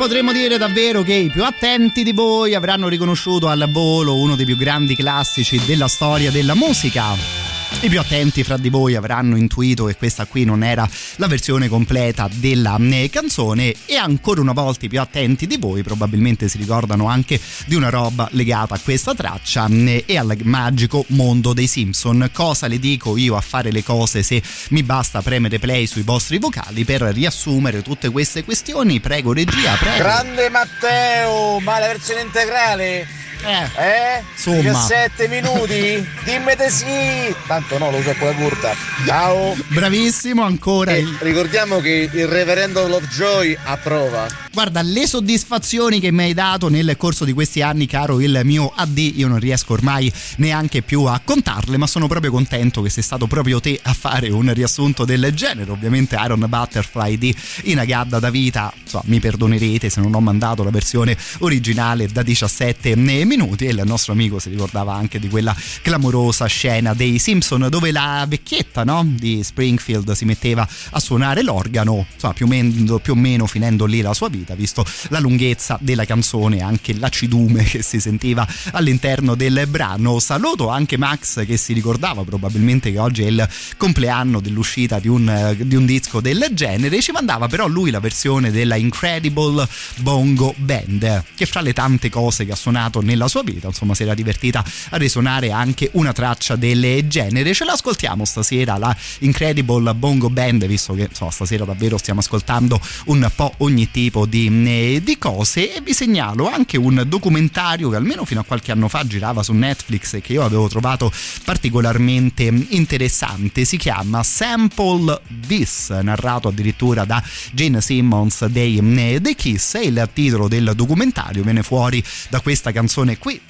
potremmo dire davvero che i più attenti di voi avranno riconosciuto al volo uno dei più grandi classici della storia della musica. I più attenti fra di voi avranno intuito che questa qui non era la versione completa della eh, canzone e ancora una volta i più attenti di voi probabilmente si ricordano anche di una roba legata a questa traccia eh, e al magico mondo dei Simpson. Cosa le dico io a fare le cose se mi basta premere play sui vostri vocali per riassumere tutte queste questioni? Prego regia, prego. Grande Matteo, ma la versione integrale? Eh, eh? insomma. 17 minuti? Dimmi te sì! Tanto no, lo uso con la curta. Ciao! Bravissimo ancora. E ricordiamo che il reverendo Lovejoy approva. Guarda, le soddisfazioni che mi hai dato nel corso di questi anni, caro il mio AD, io non riesco ormai neanche più a contarle, ma sono proprio contento che sei stato proprio te a fare un riassunto del genere. Ovviamente Iron Butterfly di Inagadda da vita, insomma, mi perdonerete se non ho mandato la versione originale da 17 minuti e il nostro amico si ricordava anche di quella clamorosa scena dei Simpson dove la vecchietta no, di Springfield si metteva a suonare l'organo, insomma, più o meno, più o meno finendo lì la sua vita, visto la lunghezza della canzone e anche l'acidume che si sentiva all'interno del brano. Saluto anche Max che si ricordava probabilmente che oggi è il compleanno dell'uscita di un, di un disco del genere. Ci mandava però lui la versione della Incredible Bongo Band, che fra le tante cose che ha suonato nella sua vita, insomma, si era divertita a risuonare anche una traccia del genere. Ce l'ascoltiamo stasera, la Incredible Bongo Band, visto che insomma, stasera davvero stiamo ascoltando un po' ogni tipo di, eh, di cose. E vi segnalo anche un documentario che almeno fino a qualche anno fa girava su Netflix e che io avevo trovato particolarmente interessante. Si chiama Sample This, narrato addirittura da Gene Simmons dei eh, The Kiss. E il titolo del documentario viene fuori da questa canzone qui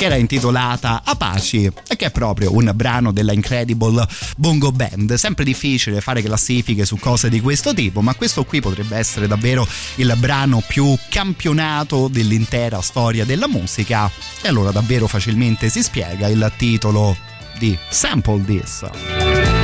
che era intitolata Apache e che è proprio un brano della Incredible Bongo Band. Sempre difficile fare classifiche su cose di questo tipo, ma questo qui potrebbe essere davvero il brano più campionato dell'intera storia della musica. E allora davvero facilmente si spiega il titolo di Sample This.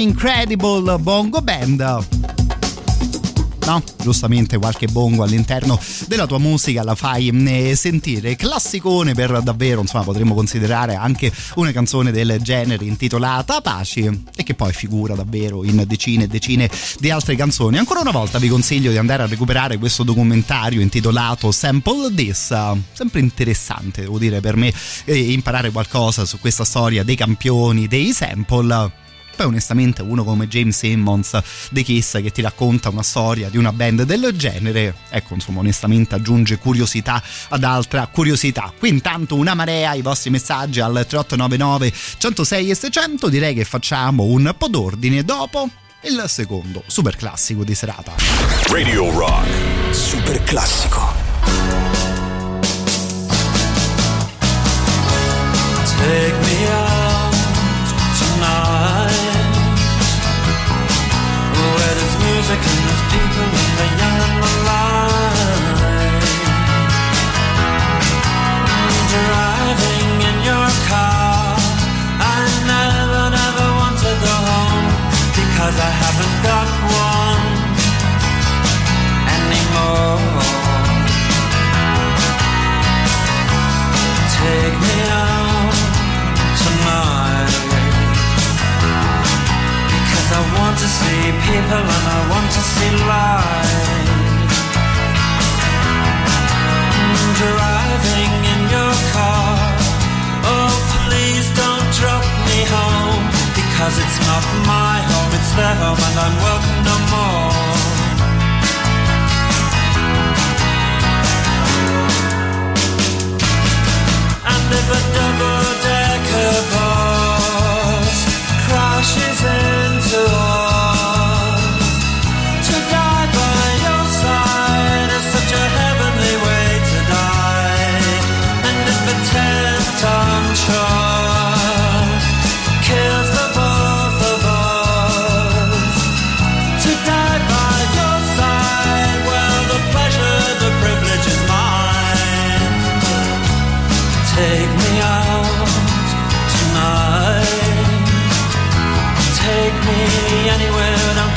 Incredible Bongo Band no? Giustamente qualche bongo all'interno della tua musica la fai eh, sentire. Classicone per davvero, insomma, potremmo considerare anche una canzone del genere intitolata Apache e che poi figura davvero in decine e decine di altre canzoni. Ancora una volta vi consiglio di andare a recuperare questo documentario intitolato Sample This, sempre interessante, devo dire per me, eh, imparare qualcosa su questa storia dei campioni, dei sample poi onestamente uno come James Simmons The Kiss che ti racconta una storia di una band del genere, ecco insomma onestamente aggiunge curiosità ad altra curiosità. Qui intanto una marea i vostri messaggi al 3899 106 e 600, direi che facciamo un po' d'ordine dopo il secondo super classico di serata. Radio Rock. Super classico. Take me Because I haven't got one anymore. Take me out tonight Because I want to see people and I want to see light Driving in your car. Oh please don't drop me home Because it's not my home, it's their home and I'm welcome no more And if a double-decker bus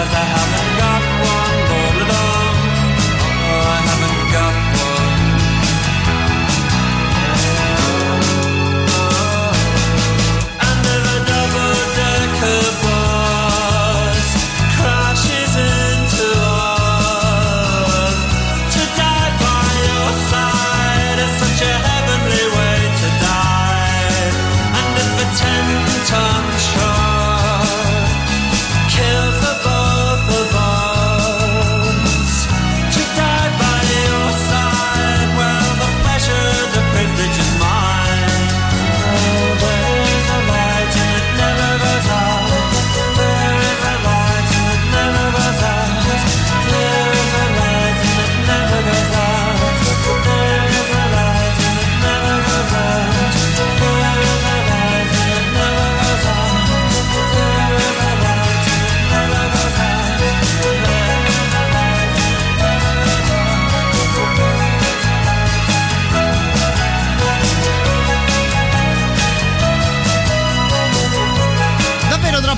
Cause I have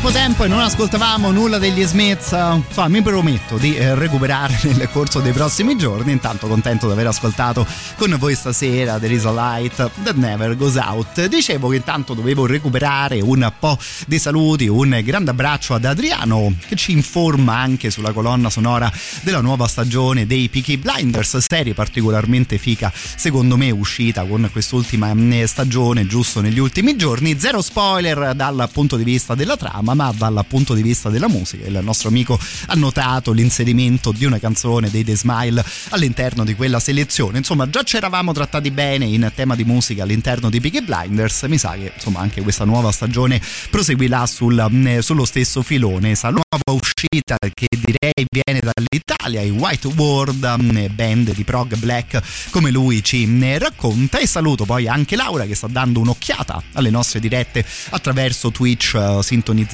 troppo tempo e non ascoltavamo nulla degli Smiths. Insomma, mi prometto di eh, recuperare nel corso dei prossimi giorni. Intanto contento di aver ascoltato con voi stasera There is light that never goes out. Dicevo che intanto dovevo recuperare un po' di saluti, un grande abbraccio ad Adriano che ci informa anche sulla colonna sonora della nuova stagione dei Peaky Blinders, serie particolarmente fica secondo me uscita con quest'ultima eh, stagione giusto negli ultimi giorni. Zero spoiler dal punto di vista della trama, ma dal punto di vista della musica il nostro amico ha notato l'inserimento di una canzone dei The Smile all'interno di quella selezione. Insomma, già ci eravamo trattati bene in tema di musica all'interno di Peaky Blinders, mi sa che insomma anche questa nuova stagione proseguirà sul, mm, sullo stesso filone. Sa nuova uscita che direi viene dall'Italia, i White World, mm, band di prog black come lui ci mm, racconta e saluto poi anche Laura che sta dando un'occhiata alle nostre dirette attraverso Twitch eh,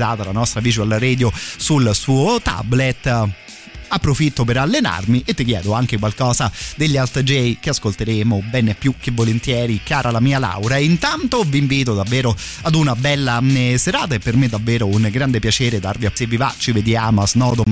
sintonizzata la nostra visual radio sul suo tablet approfitto per allenarmi e ti chiedo anche qualcosa degli Alt J che ascolteremo bene più che volentieri, cara la mia Laura. Intanto vi invito davvero ad una bella mm, serata e per me davvero un grande piacere darvi a se vi va, ci vediamo a Snodo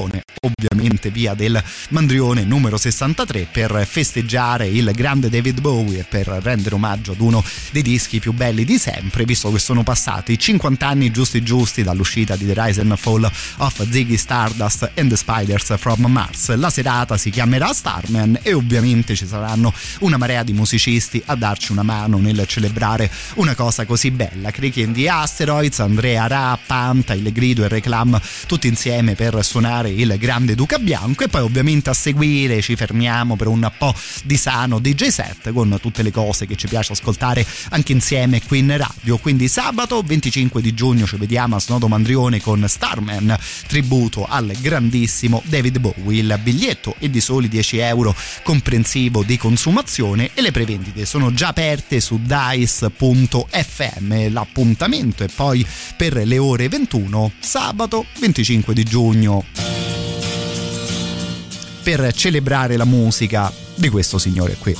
Mandrione, ovviamente via del Mandrione numero 63 per festeggiare il grande David Bowie e per rendere omaggio ad uno dei dischi più belli di sempre, visto che sono passati 50 anni giusti giusti dall'uscita di The Rise and Fall of Ziggy Stardust and the Spiders from Mars. La serata si chiamerà Starman e ovviamente ci saranno una marea di musicisti a darci una mano nel celebrare una cosa così bella. Cricky and the Asteroids, Andrea Ra, Panta, Il Grido e Reclam, tutti insieme per suonare il grande Duca Bianco e poi ovviamente a seguire ci fermiamo per un po' di sano DJ set con tutte le cose che ci piace ascoltare anche insieme qui in radio. Quindi sabato 25 di giugno ci vediamo a Snodo Mandrione con Starman, tributo al grandissimo David Bowie. Il biglietto è di soli 10 euro comprensivo di consumazione e le prevendite sono già aperte su dice.fm. L'appuntamento è poi per le ore 21 sabato 25 di giugno per celebrare la musica di questo signore qui.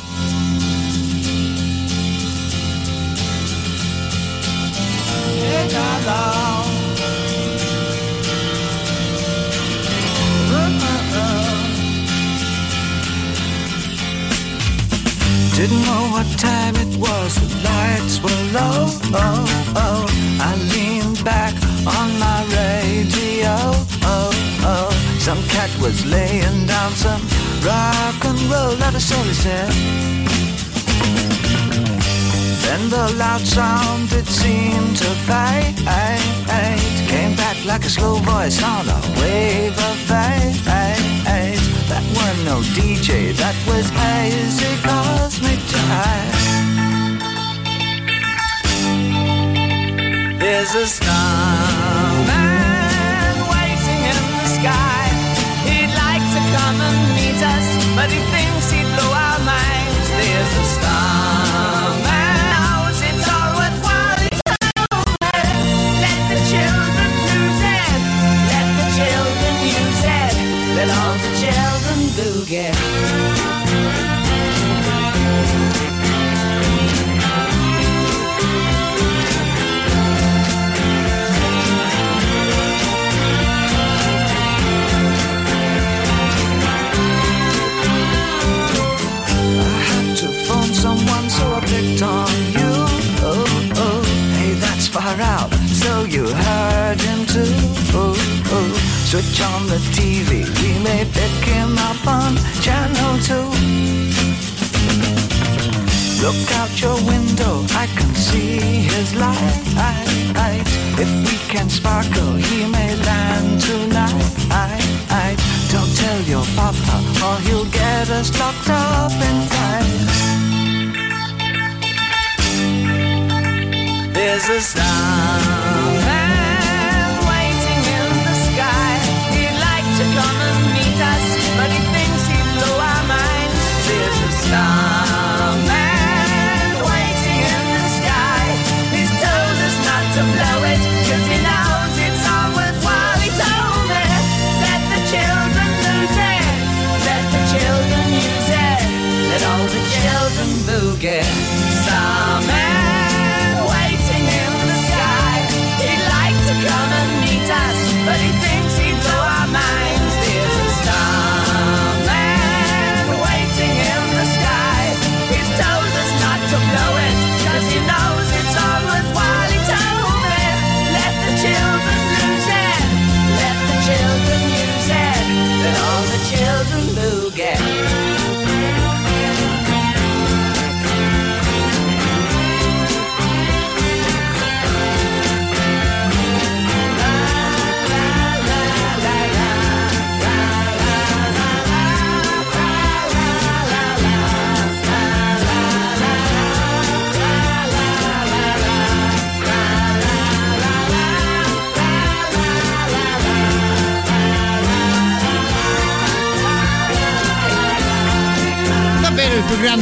Didn't know what time it was, the lights were low. Oh, oh. I leaned back on my radio. Some cat was laying down some rock and roll, that is all he said. Then the loud sound it seemed to fade Came back like a slow voice on a wave of fate That weren't no DJ, that was hazy cosmic jive There's a starman But he thinks he'd blow our minds. There's a starman far out. So you heard him too. Switch on the TV. We may pick him up on channel two. Look out your window, I can see his light. If we can sparkle, he may land tonight. Don't tell your papa, or he'll get us locked up in fights. There's a starman waiting in the sky. He'd like to come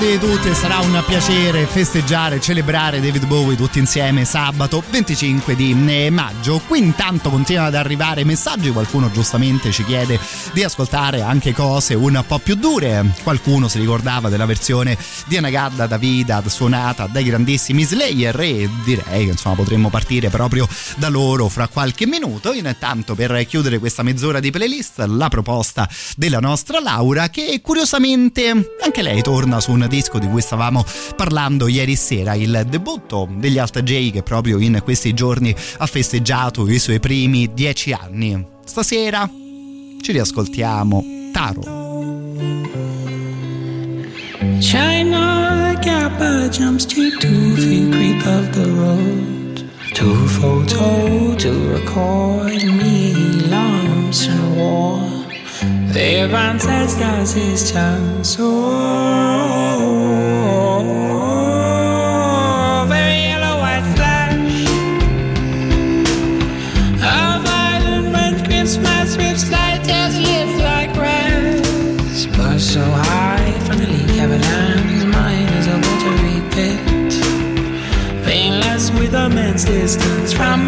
grande di tutti sarà un piacere festeggiare, celebrare David Bowie tutti insieme sabato 25 di eh, maggio. Qui intanto continuano ad arrivare messaggi, qualcuno giustamente ci chiede di ascoltare anche cose un po' più dure. Qualcuno si ricordava della versione di Anagadda Davida suonata dai grandissimi Slayer e direi che insomma potremmo partire proprio da loro fra qualche minuto. Intanto per chiudere questa mezz'ora di playlist la proposta della nostra Laura che curiosamente anche lei torna su un disco di cui stavamo parlando ieri sera, il debutto degli Alt J che proprio in questi giorni ha festeggiato i suoi primi dieci anni. Stasera ci riascoltiamo Taro. China Kappa jumps cheap two feet creep of the road. Two photo to record me lumps and war. Their ancestors is chance so very yellow white flash. A violent red Christmas rips light as live like grass. But so high from the leak avalanche, mine is a watery pit. Painless with immense distance from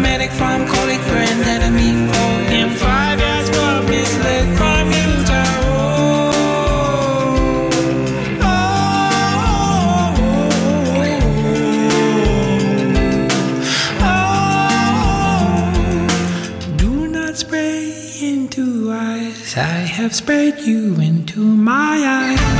medic, from have sprayed you into my eyes.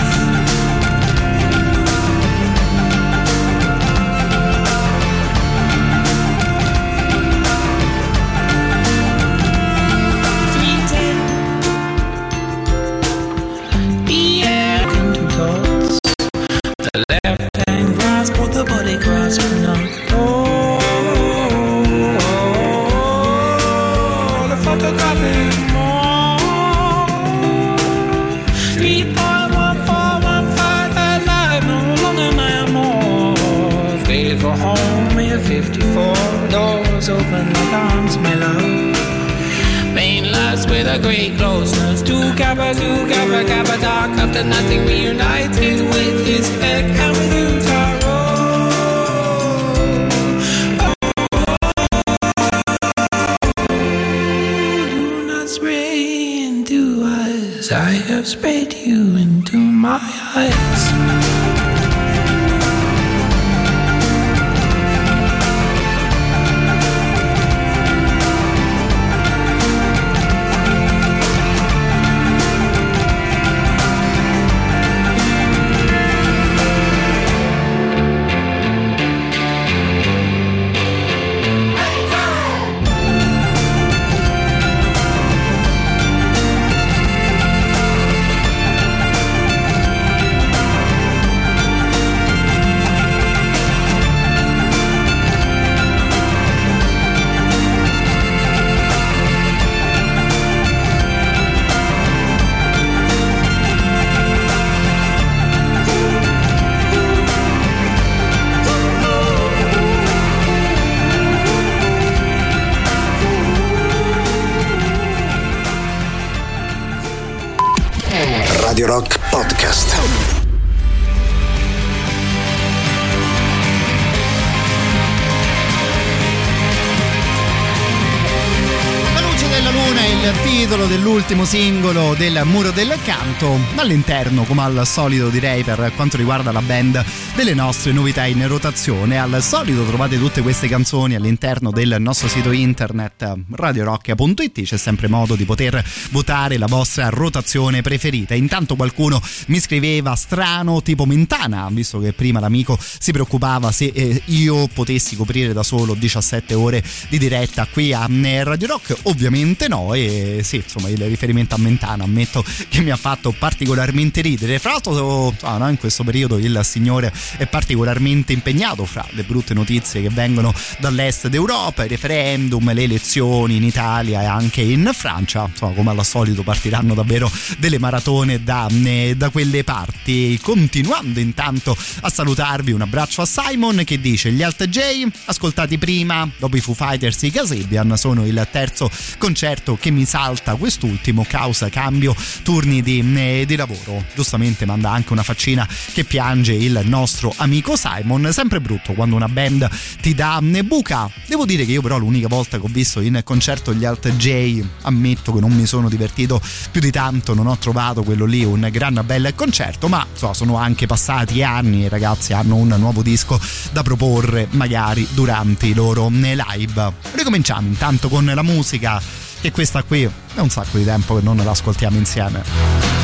A great closeness. Two kappa, two kappa, kappa, dark after nothing reunited with his head and with you, Taro. Do not spray into us. I have sprayed you into my eyes. Dell'ultimo singolo del Muro del Canto, all'interno, come al solito direi per quanto riguarda la band, delle nostre novità in rotazione. Al solito trovate tutte queste canzoni all'interno del nostro sito internet radiorocchia.it, c'è sempre modo di poter votare la vostra rotazione preferita. Intanto qualcuno mi scriveva strano tipo Mentana, visto che prima l'amico si preoccupava se eh, io potessi coprire da solo 17 ore di diretta qui a eh, Radio Rock, ovviamente no e sì, insomma il riferimento riferimento a Mentano, ammetto che mi ha fatto particolarmente ridere. Fra l'altro, ah, no, in questo periodo il signore è particolarmente impegnato fra le brutte notizie che vengono dall'est d'Europa, i referendum, le elezioni in Italia e anche in Francia. Insomma, come al solito partiranno davvero delle maratone da, eh, da quelle parti. Continuando intanto a salutarvi, un abbraccio a Simon che dice gli Alt J ascoltati prima, dopo i Foo Fighters i Casebian sono il terzo concerto che mi salta quest'ultimo ultimo causa cambio turni di, eh, di, lavoro. Giustamente manda anche una faccina che piange il nostro amico Simon. Sempre brutto quando una band ti dà mm, buca. Devo dire che io però l'unica volta che ho visto in concerto gli Alt J, ammetto che non mi sono divertito più di tanto, non ho trovato quello lì un gran bel concerto, ma so, sono anche passati anni e i ragazzi hanno un nuovo disco da proporre magari durante i loro mm, live. Ricominciamo intanto con la musica e questa qui è un sacco di tempo che non l'ascoltiamo insieme.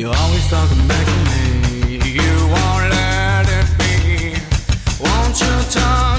You always talk back to me. You won't let it be. Won't you talk?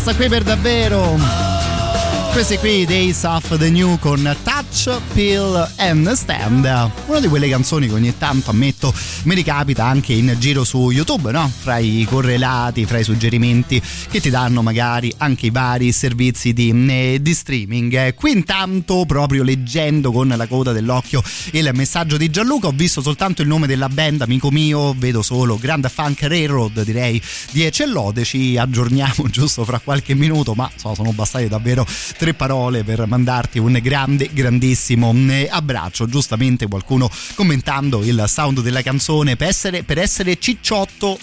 questa qui per davvero. Questi qui dei Saf The New con Time. Touch, Pill and Stand. Una di quelle canzoni che ogni tanto ammetto mi ricapita anche in giro su YouTube, no? Fra i correlati, fra i suggerimenti che ti danno magari anche i vari servizi di, eh, di streaming. Qui intanto, proprio leggendo con la coda dell'occhio il messaggio di Gianluca, ho visto soltanto il nome della band, amico mio, vedo solo Grand Funk Railroad, direi di Ecellode. Ci aggiorniamo giusto fra qualche minuto, ma so, sono bastate davvero tre parole per mandarti un grande, grandissimo eh, abbraccio. Giustamente qualcuno commentando il sound della canzone per essere, per essere cicciotto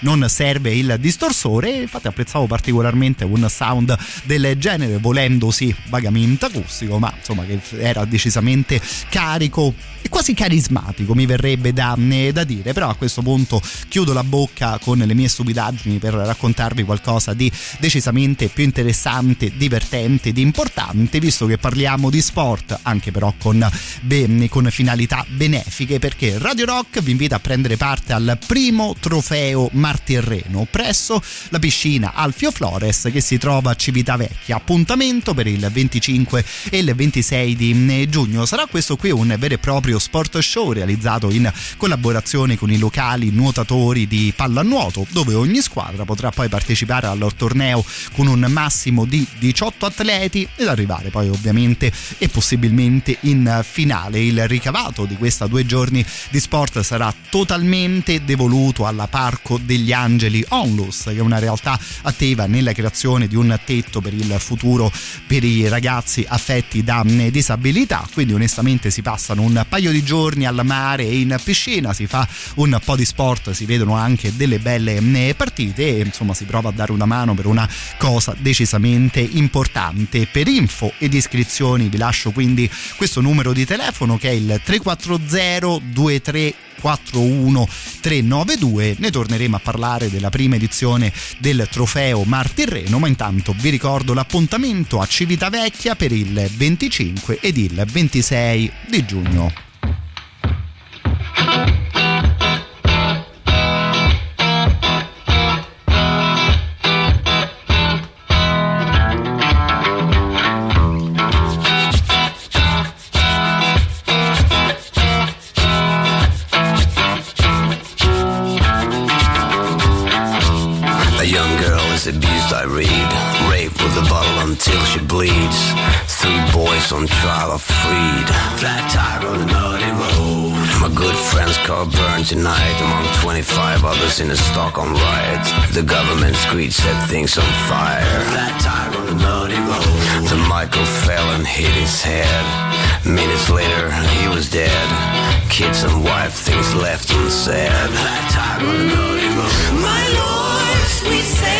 non serve il distorsore. Infatti apprezzavo particolarmente un sound del genere volendosi vagamente acustico ma insomma che era decisamente carico e quasi carismatico mi verrebbe da, eh, da, dire. Però a questo punto chiudo la bocca con le mie stupidaggini per raccontarvi qualcosa di decisamente più interessante divertente ed importante visto che parliamo di sport anche però con, ben, con finalità benefiche perché Radio Rock vi invita a prendere parte al primo trofeo Martirreno presso la piscina Alfio Flores che si trova a Civitavecchia. Appuntamento per il 25 e il 26 di giugno. Sarà questo qui un vero e proprio sport show realizzato in collaborazione con i locali nuotatori di pallanuoto dove ogni squadra potrà poi partecipare al torneo con un massimo di 18 atleti ed arrivare poi ovviamente e possibilmente in finale. Il ricavato di questa due giorni di sport sarà totalmente devoluto alla Parco dei degli Angeli Onlus, che è una realtà attiva nella creazione di un tetto per il futuro per i ragazzi affetti da disabilità. Quindi onestamente si passano un paio di giorni al mare e in piscina, si fa un po' di sport, si vedono anche delle belle partite e insomma si prova a dare una mano per una cosa decisamente importante. Per info ed iscrizioni vi lascio quindi questo numero di telefono che è il 340 23 41392 ne torneremo a parlare della prima edizione del trofeo Martirreno ma intanto vi ricordo l'appuntamento a Civitavecchia per il 25 ed il 26 di giugno bleeds. Three boys on trial are freed. Flat tire on the muddy road. My good friend's car burned tonight among 25 others in a Stockholm riot. The government screed set things on fire. Flat tire on the muddy road. The Michael fell and hit his head. Minutes later, he was dead. Kids and wife, things left unsaid. Flat tire on the muddy road. My lord, sweet Satan,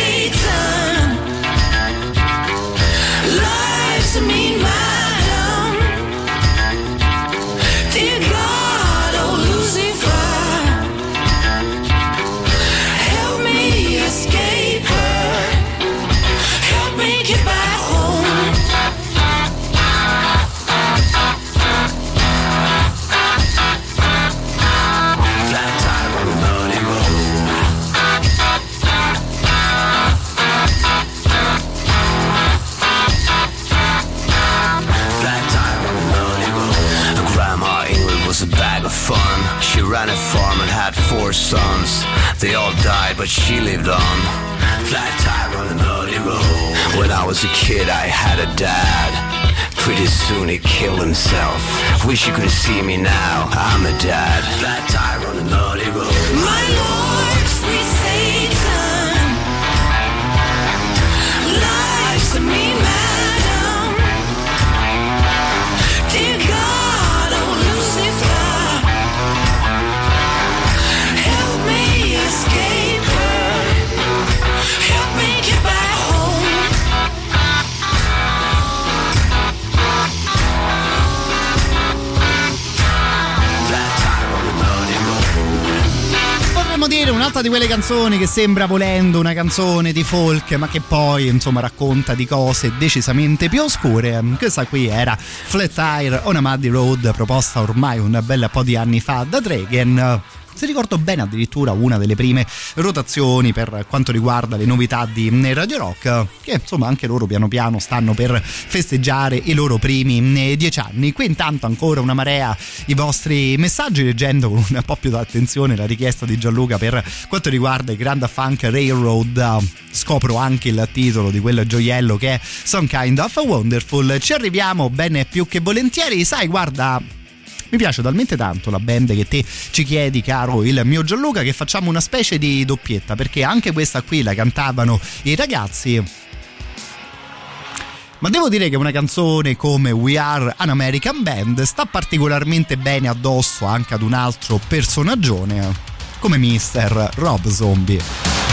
Wish you could see me now. I'm a dad. Flat tire Un'altra di quelle canzoni che sembra volendo una canzone di folk, ma che poi insomma racconta di cose decisamente più oscure. Questa qui era Flat Tire on a Muddy Road, proposta ormai un bel po' di anni fa da Dragon se ricordo bene addirittura una delle prime rotazioni per quanto riguarda le novità di Radio Rock che insomma anche loro piano piano stanno per festeggiare i loro primi dieci anni. Qui intanto ancora una marea i vostri messaggi leggendo con un po' più d'attenzione la richiesta di Gianluca per quanto riguarda i Grand Funk Railroad. Scopro anche il titolo di quel gioiello che è Some Kind of Wonderful. Ci arriviamo bene più che volentieri. Sai guarda mi piace talmente tanto la band che te ci chiedi, caro il mio Gianluca, che facciamo una specie di doppietta, perché anche questa qui la cantavano i ragazzi. Ma devo dire che una canzone come We Are an American Band sta particolarmente bene addosso anche ad un altro personaggio come Mr. Rob Zombie.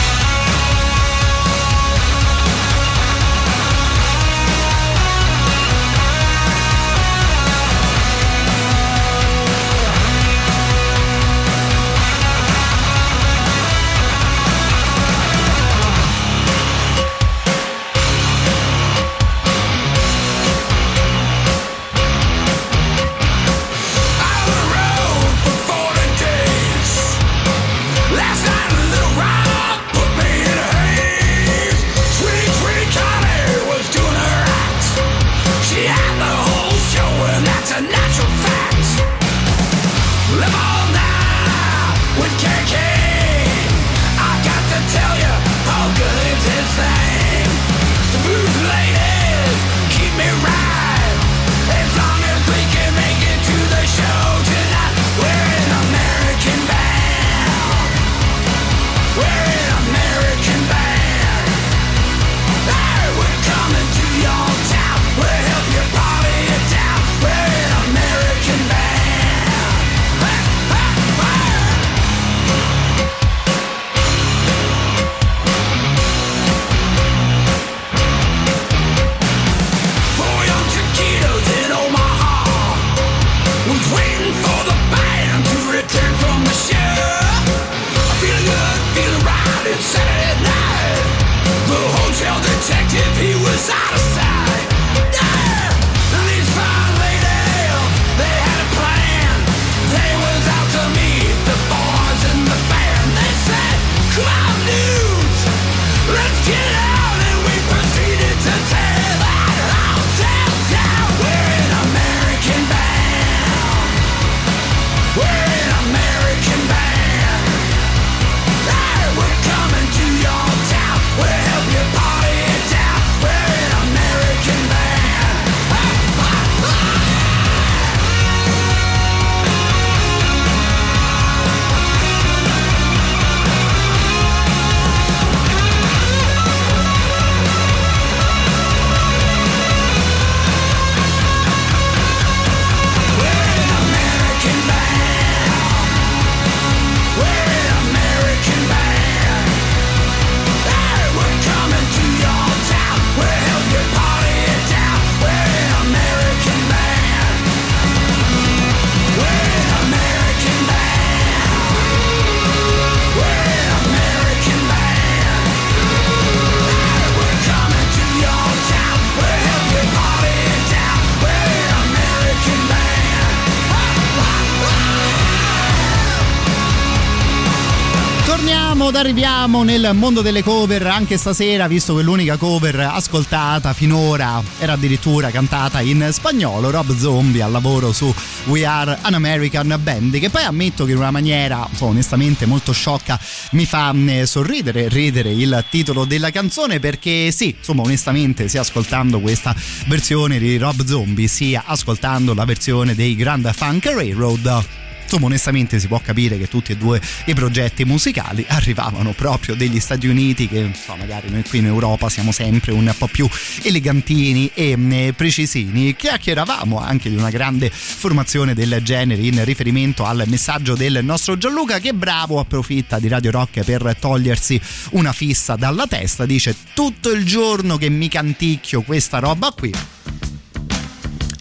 Arriviamo nel mondo delle cover anche stasera, visto che l'unica cover ascoltata finora era addirittura cantata in spagnolo. Rob Zombie al lavoro su We Are an American Band, che poi ammetto che in una maniera insomma, onestamente molto sciocca mi fa eh, sorridere, ridere il titolo della canzone, perché sì, insomma, onestamente, sia ascoltando questa versione di Rob Zombie, sia ascoltando la versione dei Grand Funk Railroad insomma onestamente si può capire che tutti e due i progetti musicali arrivavano proprio degli Stati Uniti che insomma, magari noi qui in Europa siamo sempre un po' più elegantini e eh, precisini. Chiacchieravamo anche di una grande formazione del genere in riferimento al messaggio del nostro Gianluca che bravo approfitta di Radio Rock per togliersi una fissa dalla testa. Dice tutto il giorno che mi canticchio questa roba qui.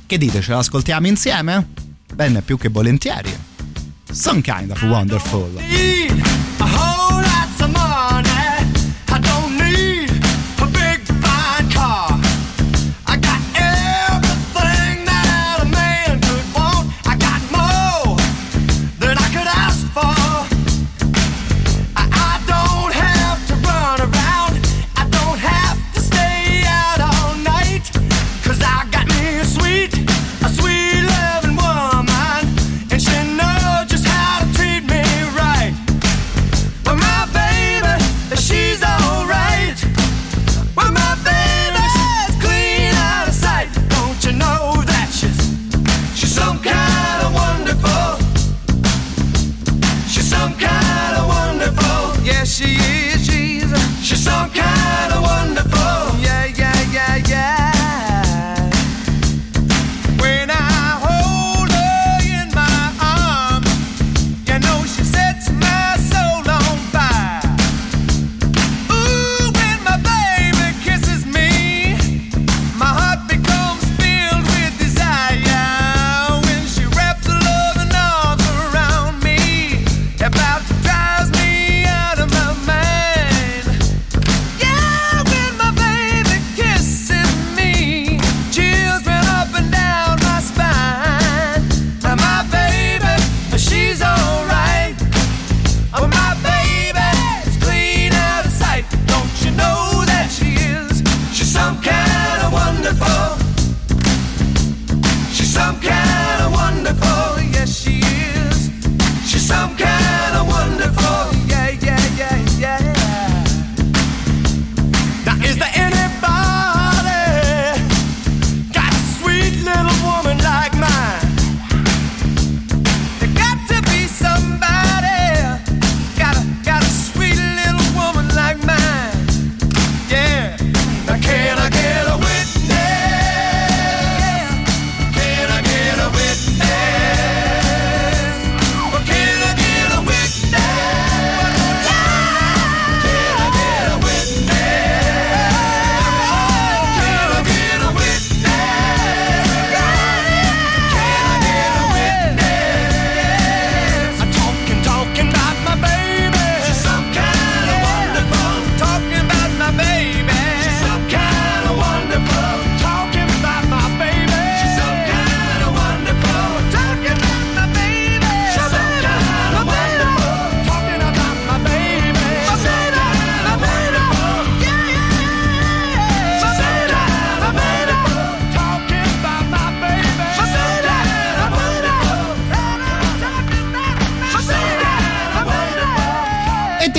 Che dite ce l'ascoltiamo insieme? Bene più che volentieri Some kind of wonderful.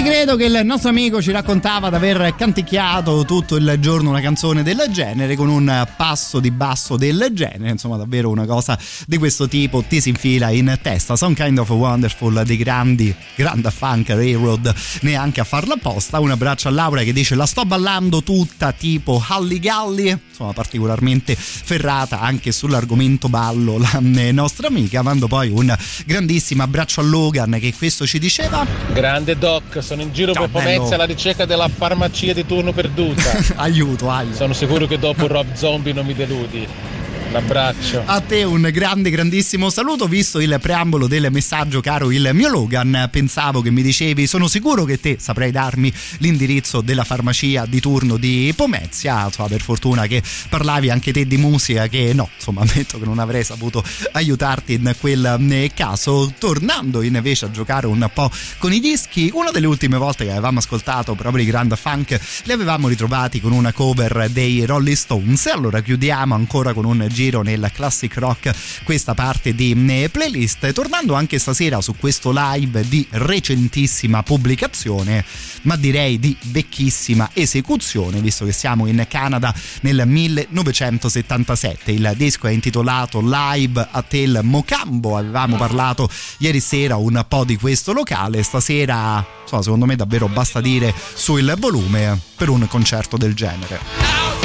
Credo che il nostro amico ci raccontava di aver canticchiato tutto il giorno una canzone del genere con un passo di basso del genere, insomma davvero una cosa di questo tipo ti si infila in testa. Some kind of wonderful dei grandi, grande funk railroad, neanche a farla apposta. Un abbraccio a Laura che dice la sto ballando tutta tipo Halligalli, insomma particolarmente ferrata anche sull'argomento ballo la nostra amica. Mando poi un grandissimo abbraccio a Logan che questo ci diceva. Grande Doc, sono in giro Ciao, per Pomezia alla ricerca della farmacia di turno perduta. aiuto, aiuto. Sono sicuro che dopo Rob Zombie non mi deludi. Un abbraccio. A te un grande, grandissimo saluto. Visto il preambolo del messaggio, caro il mio Logan, pensavo che mi dicevi: Sono sicuro che te saprai darmi l'indirizzo della farmacia di turno di Pomezia. Insomma, per fortuna che parlavi anche te di musica, che no, insomma, ammetto che non avrei saputo aiutarti in quel eh, caso. Tornando invece a giocare un po' con i dischi, una delle ultime volte che avevamo ascoltato proprio i Grand Funk, li avevamo ritrovati con una cover dei Rolling Stones. Allora chiudiamo ancora con un giro nel classic rock questa parte di eh, playlist, tornando anche stasera su questo live di recentissima pubblicazione, ma direi di vecchissima esecuzione, visto che siamo in Canada nel 1977. Il disco è intitolato Live a Tel Mocambo. Avevamo parlato ieri sera un po' di questo locale, stasera, insomma, secondo me davvero basta dire sul volume per un concerto del genere.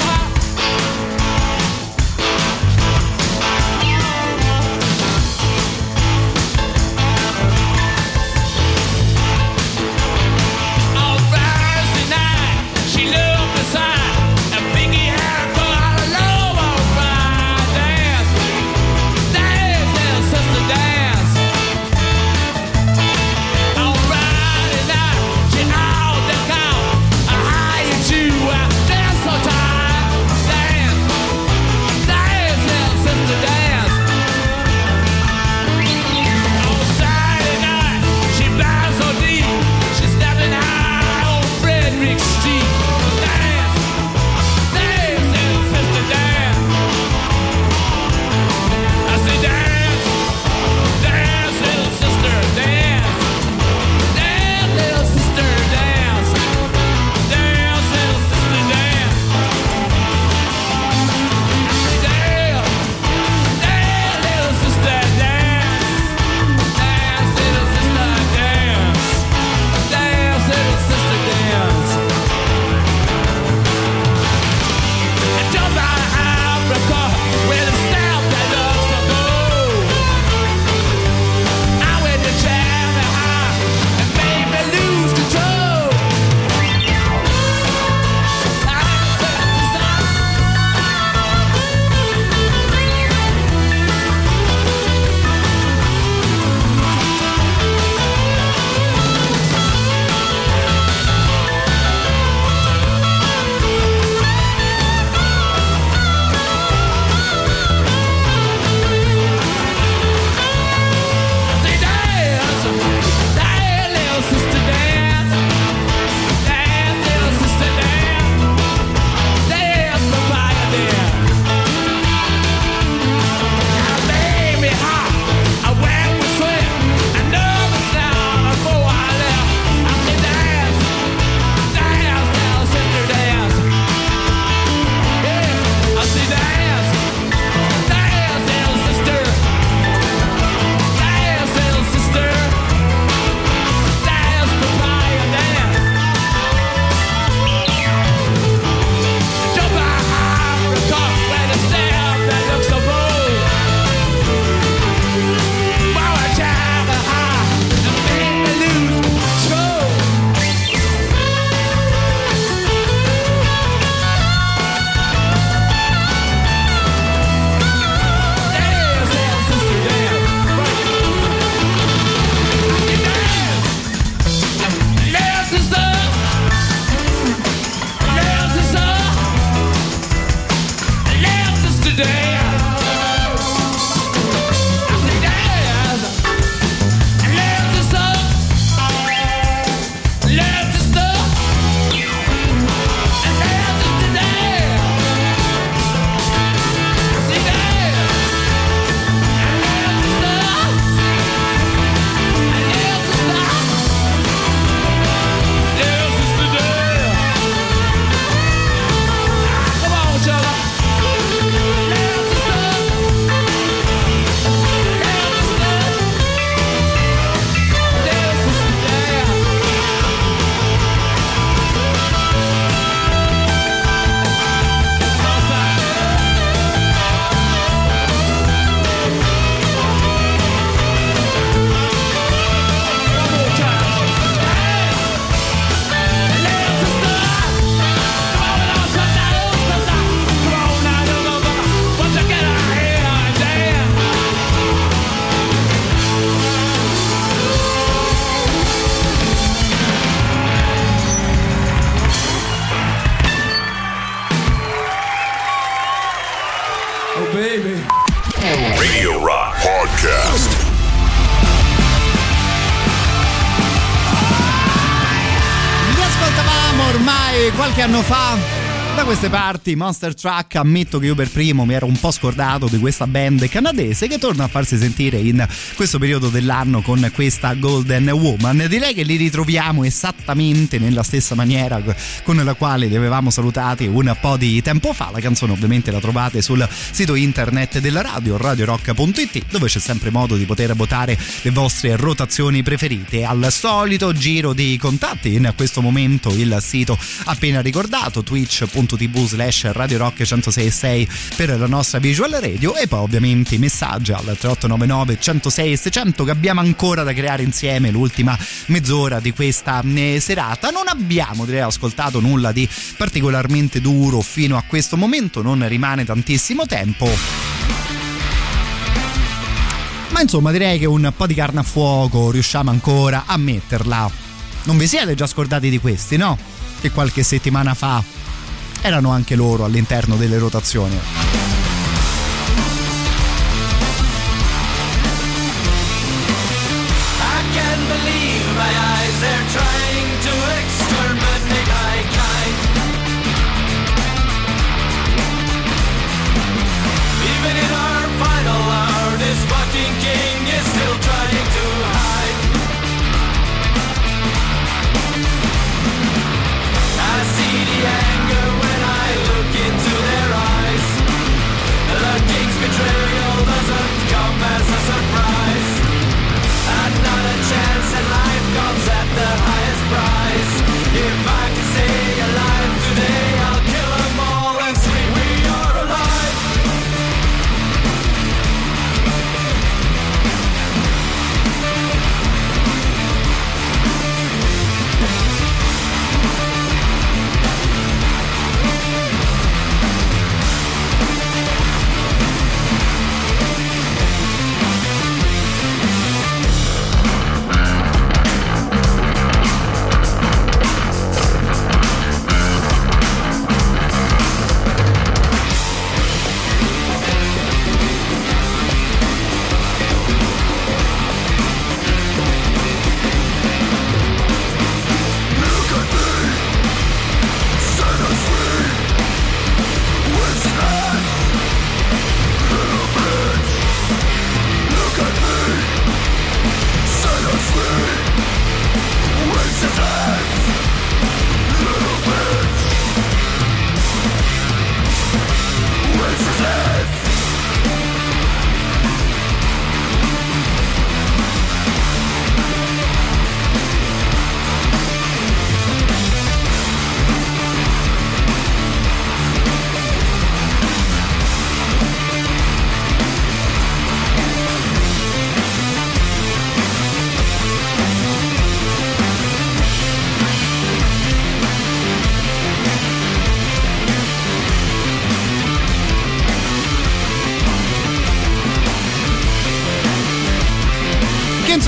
Queste parti, Monster Truck, ammetto che io per primo mi ero un po' scordato di questa band canadese che torna a farsi sentire in questo periodo dell'anno con questa Golden Woman. Direi che li ritroviamo esattamente nella stessa maniera con la quale li avevamo salutati un po' di tempo fa. La canzone ovviamente la trovate sul sito internet della radio, radiorock.it, dove c'è sempre modo di poter votare le vostre rotazioni preferite. Al solito giro di contatti, in questo momento il sito appena ricordato, twitch.tv slash Radio Rock 1066 per la nostra visual radio e poi ovviamente i messaggi al 3899 106 600 che abbiamo ancora da creare insieme l'ultima mezz'ora di questa eh, serata. Non abbiamo direi ascoltato nulla di particolarmente duro fino a questo momento, non rimane tantissimo tempo. Ma insomma direi che un po' di carne a fuoco riusciamo ancora a metterla. Non vi siete già scordati di questi, no? Che qualche settimana fa erano anche loro all'interno delle rotazioni.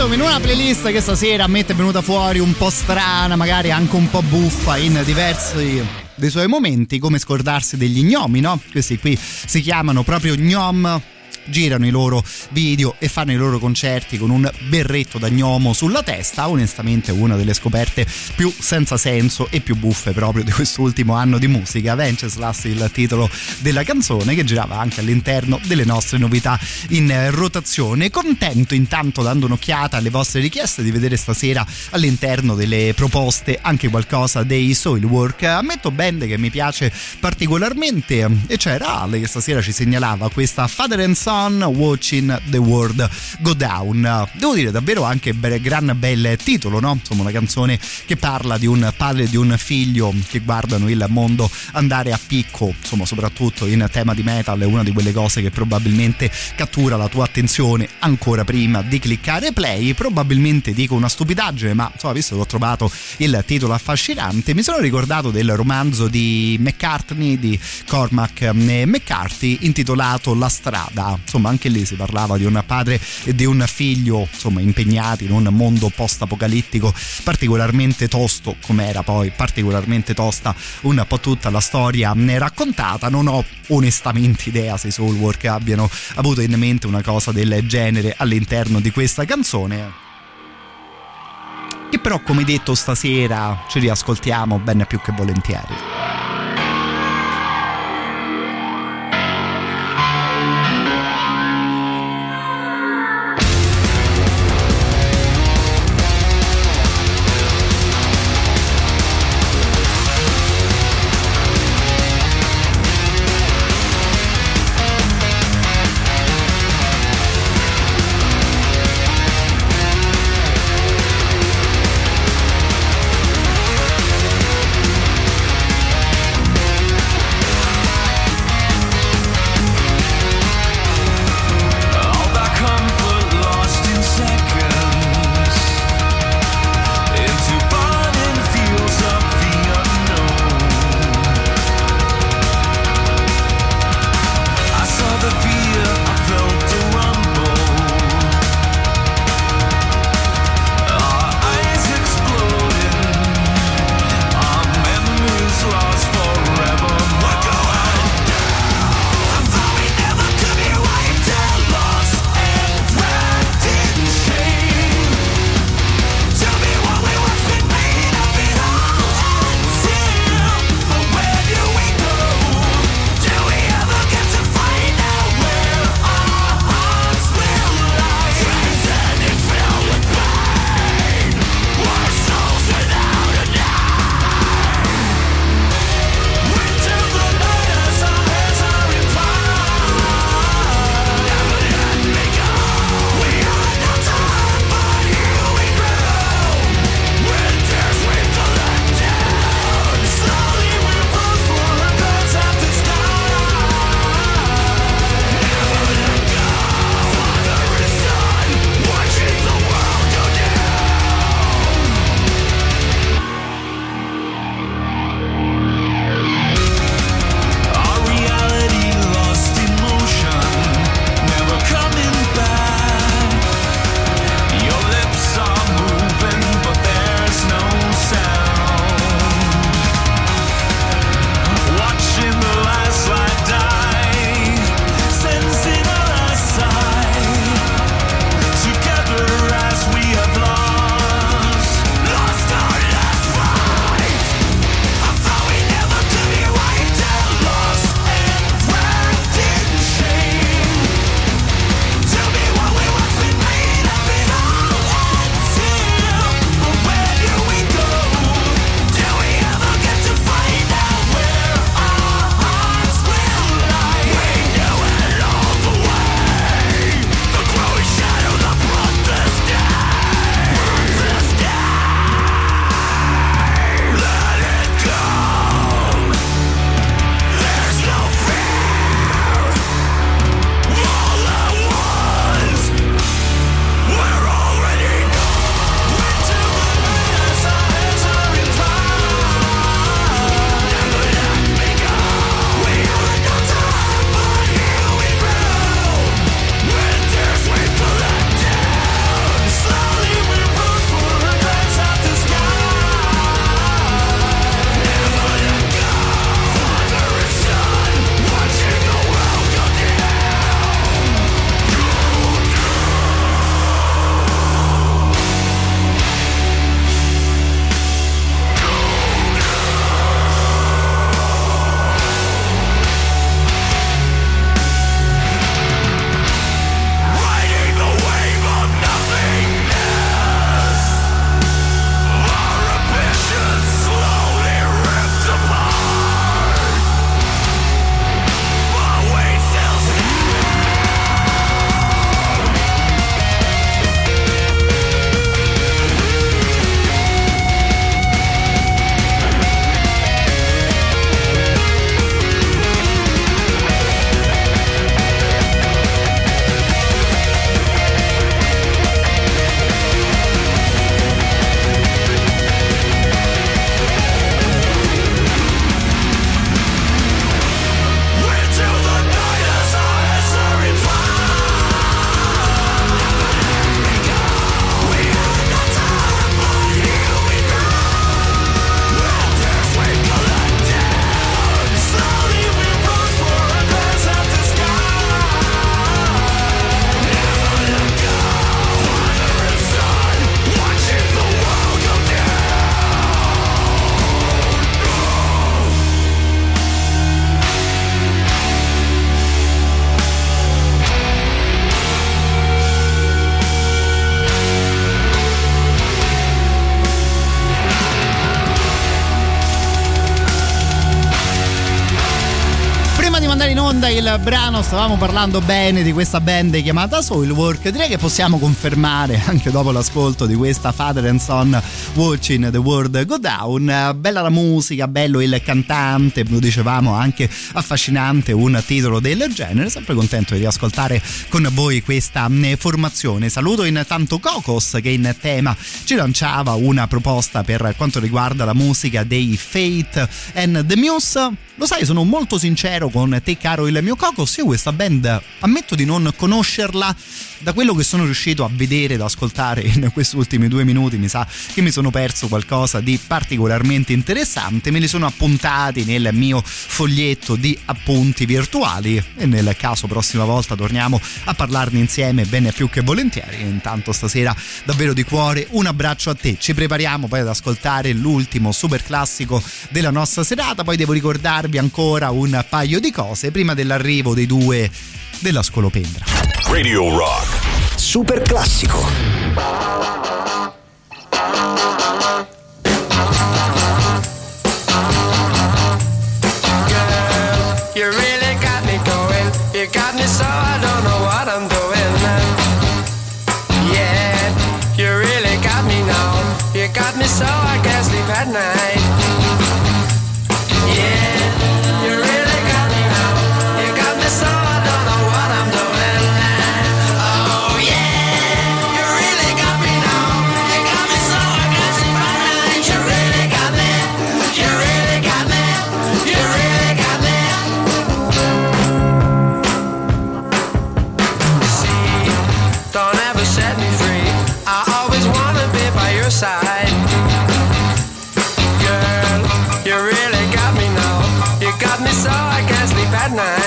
Insomma in una playlist che stasera a me è venuta fuori un po' strana, magari anche un po' buffa in diversi dei suoi momenti, come scordarsi degli gnomi, no? Questi qui si chiamano proprio gnom girano i loro video e fanno i loro concerti con un berretto da gnomo sulla testa. Onestamente, una delle scoperte più senza senso e più buffe proprio di quest'ultimo anno di musica. Venceslas, il titolo della canzone, che girava anche all'interno delle nostre novità in rotazione. Contento intanto, dando un'occhiata alle vostre richieste, di vedere stasera all'interno delle proposte anche qualcosa dei Soilwork. Ammetto band che mi piace particolarmente, e c'era Ale che stasera ci segnalava questa Father and Son Watching the World Go Down. Devo dire davvero anche be- gran bel titolo, no? Insomma, una canzone che parla di un padre e di un figlio che guardano il mondo andare a picco, insomma, soprattutto in tema di metal, è una di quelle cose che probabilmente cattura la tua attenzione ancora prima di cliccare play. Probabilmente dico una stupidaggine, ma insomma, visto che ho trovato il titolo affascinante, mi sono ricordato del romanzo di McCartney, di Cormac McCarthy, intitolato La strada insomma anche lì si parlava di un padre e di un figlio insomma impegnati in un mondo post apocalittico particolarmente tosto come era poi particolarmente tosta un po' tutta la storia raccontata. Non ho onestamente idea se i Soulwork abbiano avuto in mente una cosa del genere all'interno di questa canzone. Che però come detto stasera ci riascoltiamo ben più che volentieri brano stavamo parlando bene di questa band chiamata Soilwork. Direi che possiamo confermare anche dopo l'ascolto di questa Father and Son Watching the World Go Down bella la musica bello il cantante lo dicevamo anche affascinante un titolo del genere. Sempre contento di riascoltare con voi questa mm, formazione. Saluto intanto Cocos che in tema ci lanciava una proposta per quanto riguarda la musica dei Fate and the Muse. Lo sai, sono molto sincero con te, caro il mio Cocos. Io questa band ammetto di non conoscerla da quello che sono riuscito a vedere ed ascoltare in questi ultimi due minuti. Mi sa che mi sono perso qualcosa di particolarmente interessante. Me li sono appuntati nel mio foglietto di appunti virtuali e nel caso prossima volta torniamo a parlarne insieme bene più che volentieri. Intanto stasera davvero di cuore un abbraccio a te. Ci prepariamo poi ad ascoltare l'ultimo super classico della nostra serata. Poi devo ricordarvi ancora un paio di cose prima dell'arrivo dei due della scolopendra. Radio Rock. Super classico. bad night.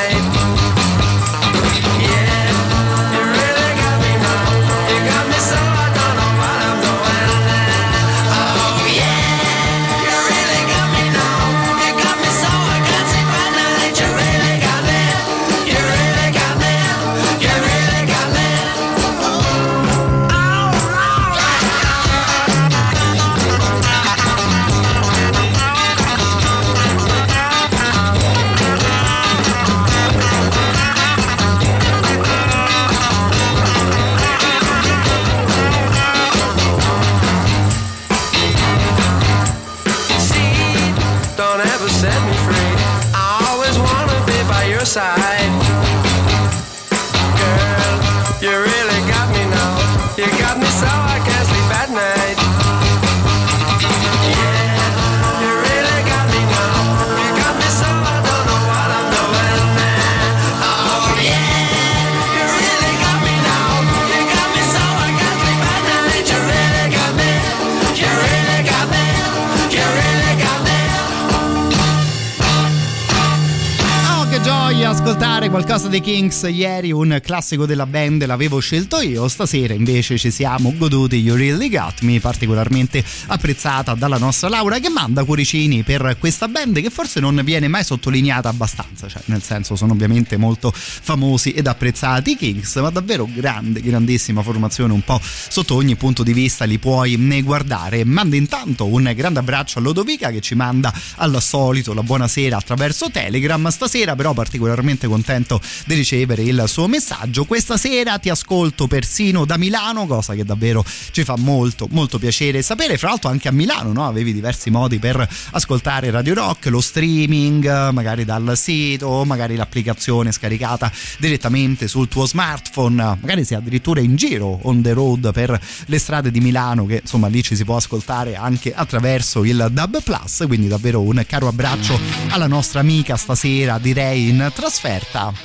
Qualcosa dei Kings ieri, un classico della band l'avevo scelto io, stasera invece ci siamo goduti You Really Got Me, particolarmente apprezzata dalla nostra Laura che manda cuoricini per questa band che forse non viene mai sottolineata abbastanza, cioè nel senso sono ovviamente molto famosi ed apprezzati i Kings, ma davvero grande, grandissima formazione, un po' sotto ogni punto di vista li puoi ne guardare. Manda intanto un grande abbraccio a Lodovica che ci manda al solito la buonasera attraverso Telegram, stasera però particolarmente contento di ricevere il suo messaggio. Questa sera ti ascolto persino da Milano, cosa che davvero ci fa molto molto piacere sapere. Fra l'altro anche a Milano, no? Avevi diversi modi per ascoltare Radio Rock, lo streaming, magari dal sito, magari l'applicazione scaricata direttamente sul tuo smartphone, magari sei addirittura in giro on the road per le strade di Milano che insomma lì ci si può ascoltare anche attraverso il Dub Plus, quindi davvero un caro abbraccio alla nostra amica stasera direi in trasferta.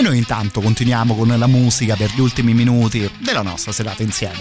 E noi intanto continuiamo con la musica per gli ultimi minuti della nostra serata insieme.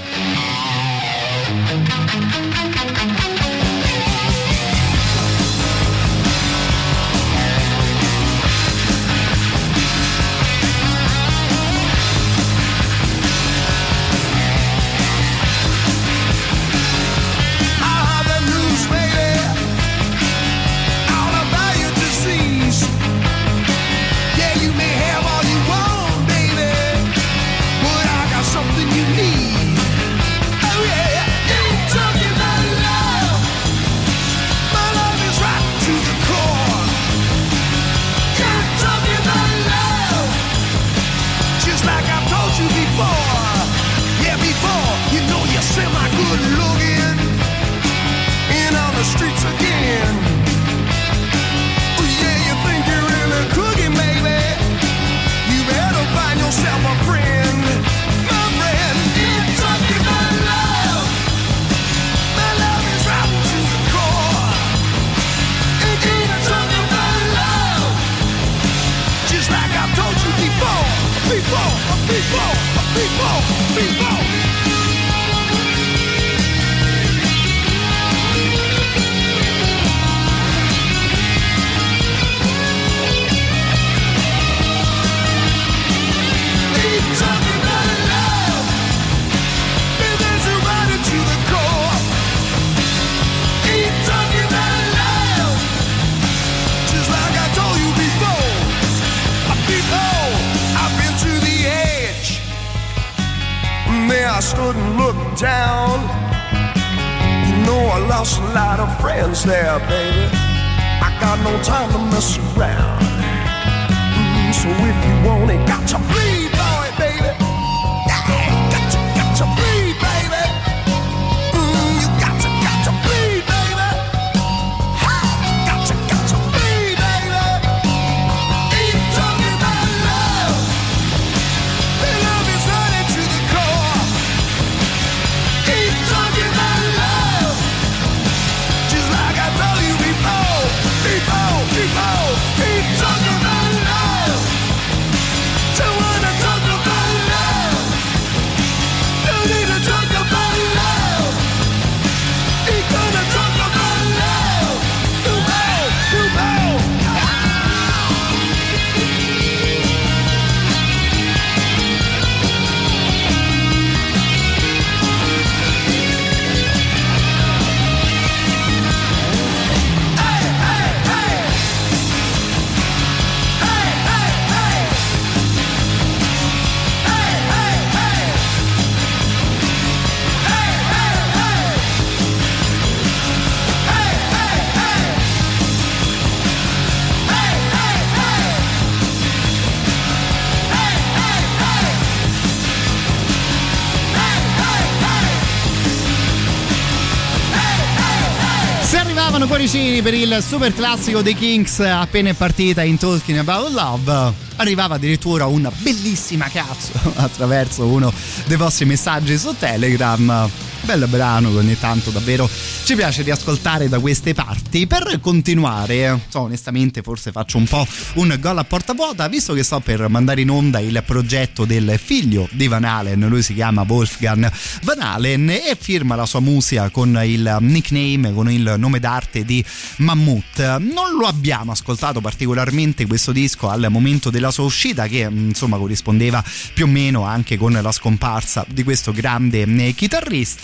Cuoricini per il super classico dei Kings appena è partita in Talking About Love, arrivava addirittura una bellissima cazzo attraverso uno dei vostri messaggi su Telegram. Bel brano che ogni tanto davvero ci piace riascoltare da queste parti. Per continuare, so, onestamente forse faccio un po' un gol a porta vuota, visto che sto per mandare in onda il progetto del figlio di Van Halen, lui si chiama Wolfgang Van Halen e firma la sua musica con il nickname, con il nome d'arte di Mammut. Non lo abbiamo ascoltato particolarmente questo disco al momento della sua uscita, che insomma corrispondeva più o meno anche con la scomparsa di questo grande eh,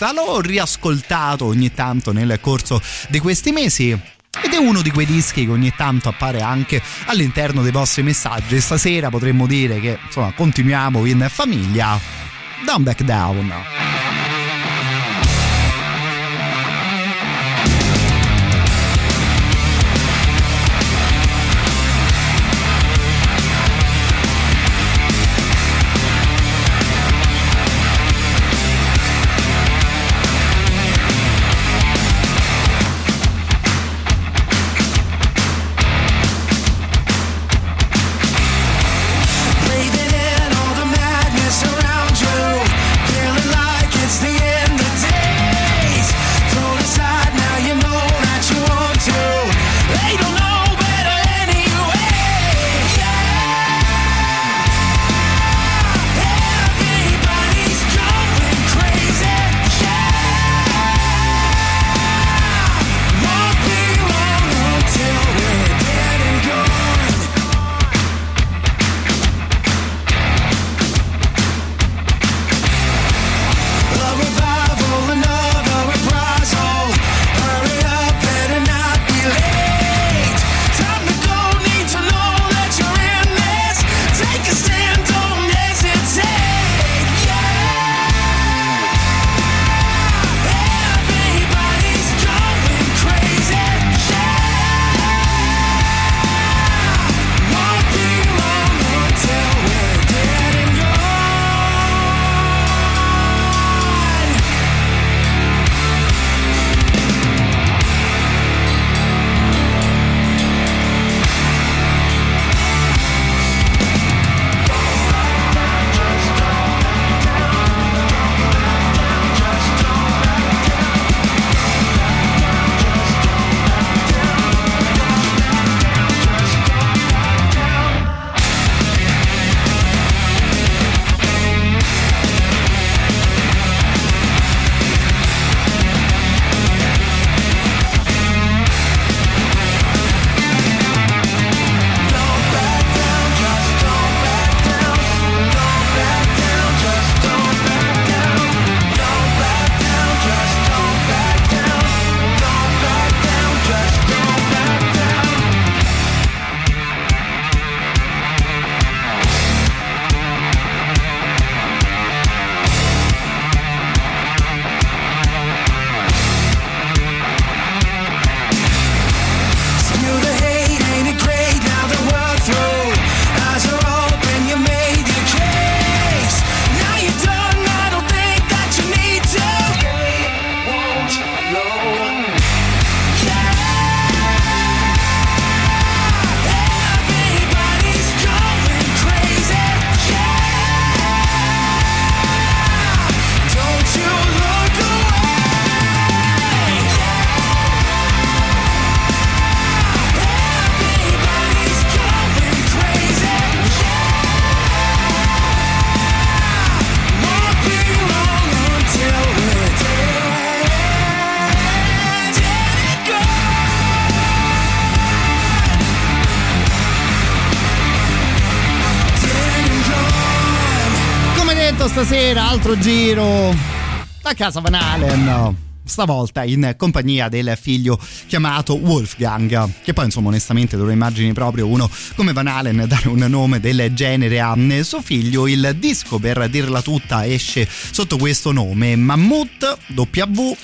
chitarrista. L'ho riascoltato ogni tanto nel corso di questi mesi. Ed è uno di quei dischi che ogni tanto appare anche all'interno dei vostri messaggi. Stasera potremmo dire che insomma continuiamo in famiglia. Down back down. Stasera altro giro. Da casa Van Halen. Stavolta in compagnia del figlio chiamato Wolfgang, che poi insomma onestamente dovrei immagini proprio uno come Van Halen dare un nome del genere a suo figlio. Il disco per dirla tutta esce sotto questo nome. Mammut W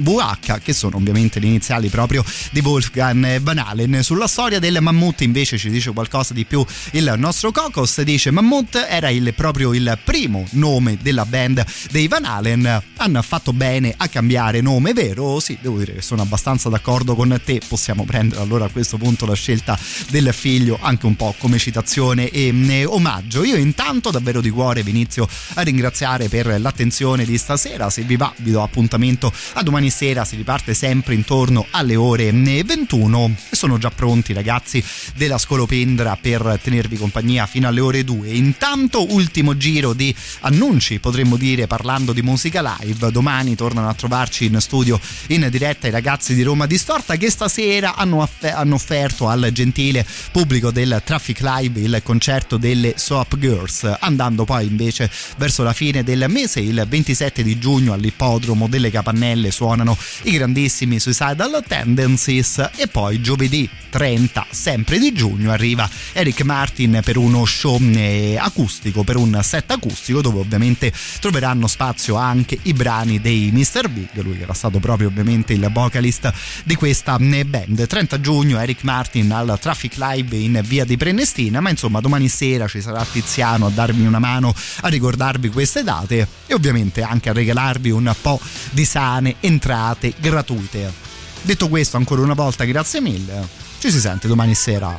VH che sono ovviamente le iniziali proprio di Wolfgang Van Halen. Sulla storia del Mammut invece ci dice qualcosa di più il nostro Cocos, dice Mammut era il, proprio il primo nome della band dei Van Halen, hanno fatto bene a cambiare nome, vero? Sì, devo dire che sono abbastanza d'accordo con te. Possiamo prendere allora a questo punto la scelta del figlio anche un po' come citazione e omaggio. Io intanto davvero di cuore vi inizio a ringraziare per l'attenzione di stasera. Se vi va, vi do appuntamento a domani sera. Si riparte sempre intorno alle ore 21. Sono già pronti, ragazzi della Scolopendra per tenervi compagnia fino alle ore 2. Intanto, ultimo giro di annunci, potremmo dire, parlando di musica live. Domani tornano a trovarci in studio in diretta i ragazzi di Roma Distorta che stasera hanno, aff- hanno offerto al gentile pubblico del Traffic Live il concerto delle Soap Girls, andando poi invece verso la fine del mese, il 27 di giugno all'ippodromo delle Capannelle suonano i grandissimi Suicidal Tendencies e poi giovedì 30 sempre di giugno arriva Eric Martin per uno show eh, acustico, per un set acustico dove ovviamente troveranno spazio anche i brani dei Mr. Big, lui che era stato proprio ovviamente il vocalist di questa eh, band. 30 giugno Eric Martin al Traffic Live in via di Prenestina, ma insomma domani sera ci sarà Tiziano a darvi una mano a ricordarvi queste date e ovviamente anche a regalarvi un po' di sane entrate gratuite. Detto questo, ancora una volta grazie mille, ci si sente domani sera.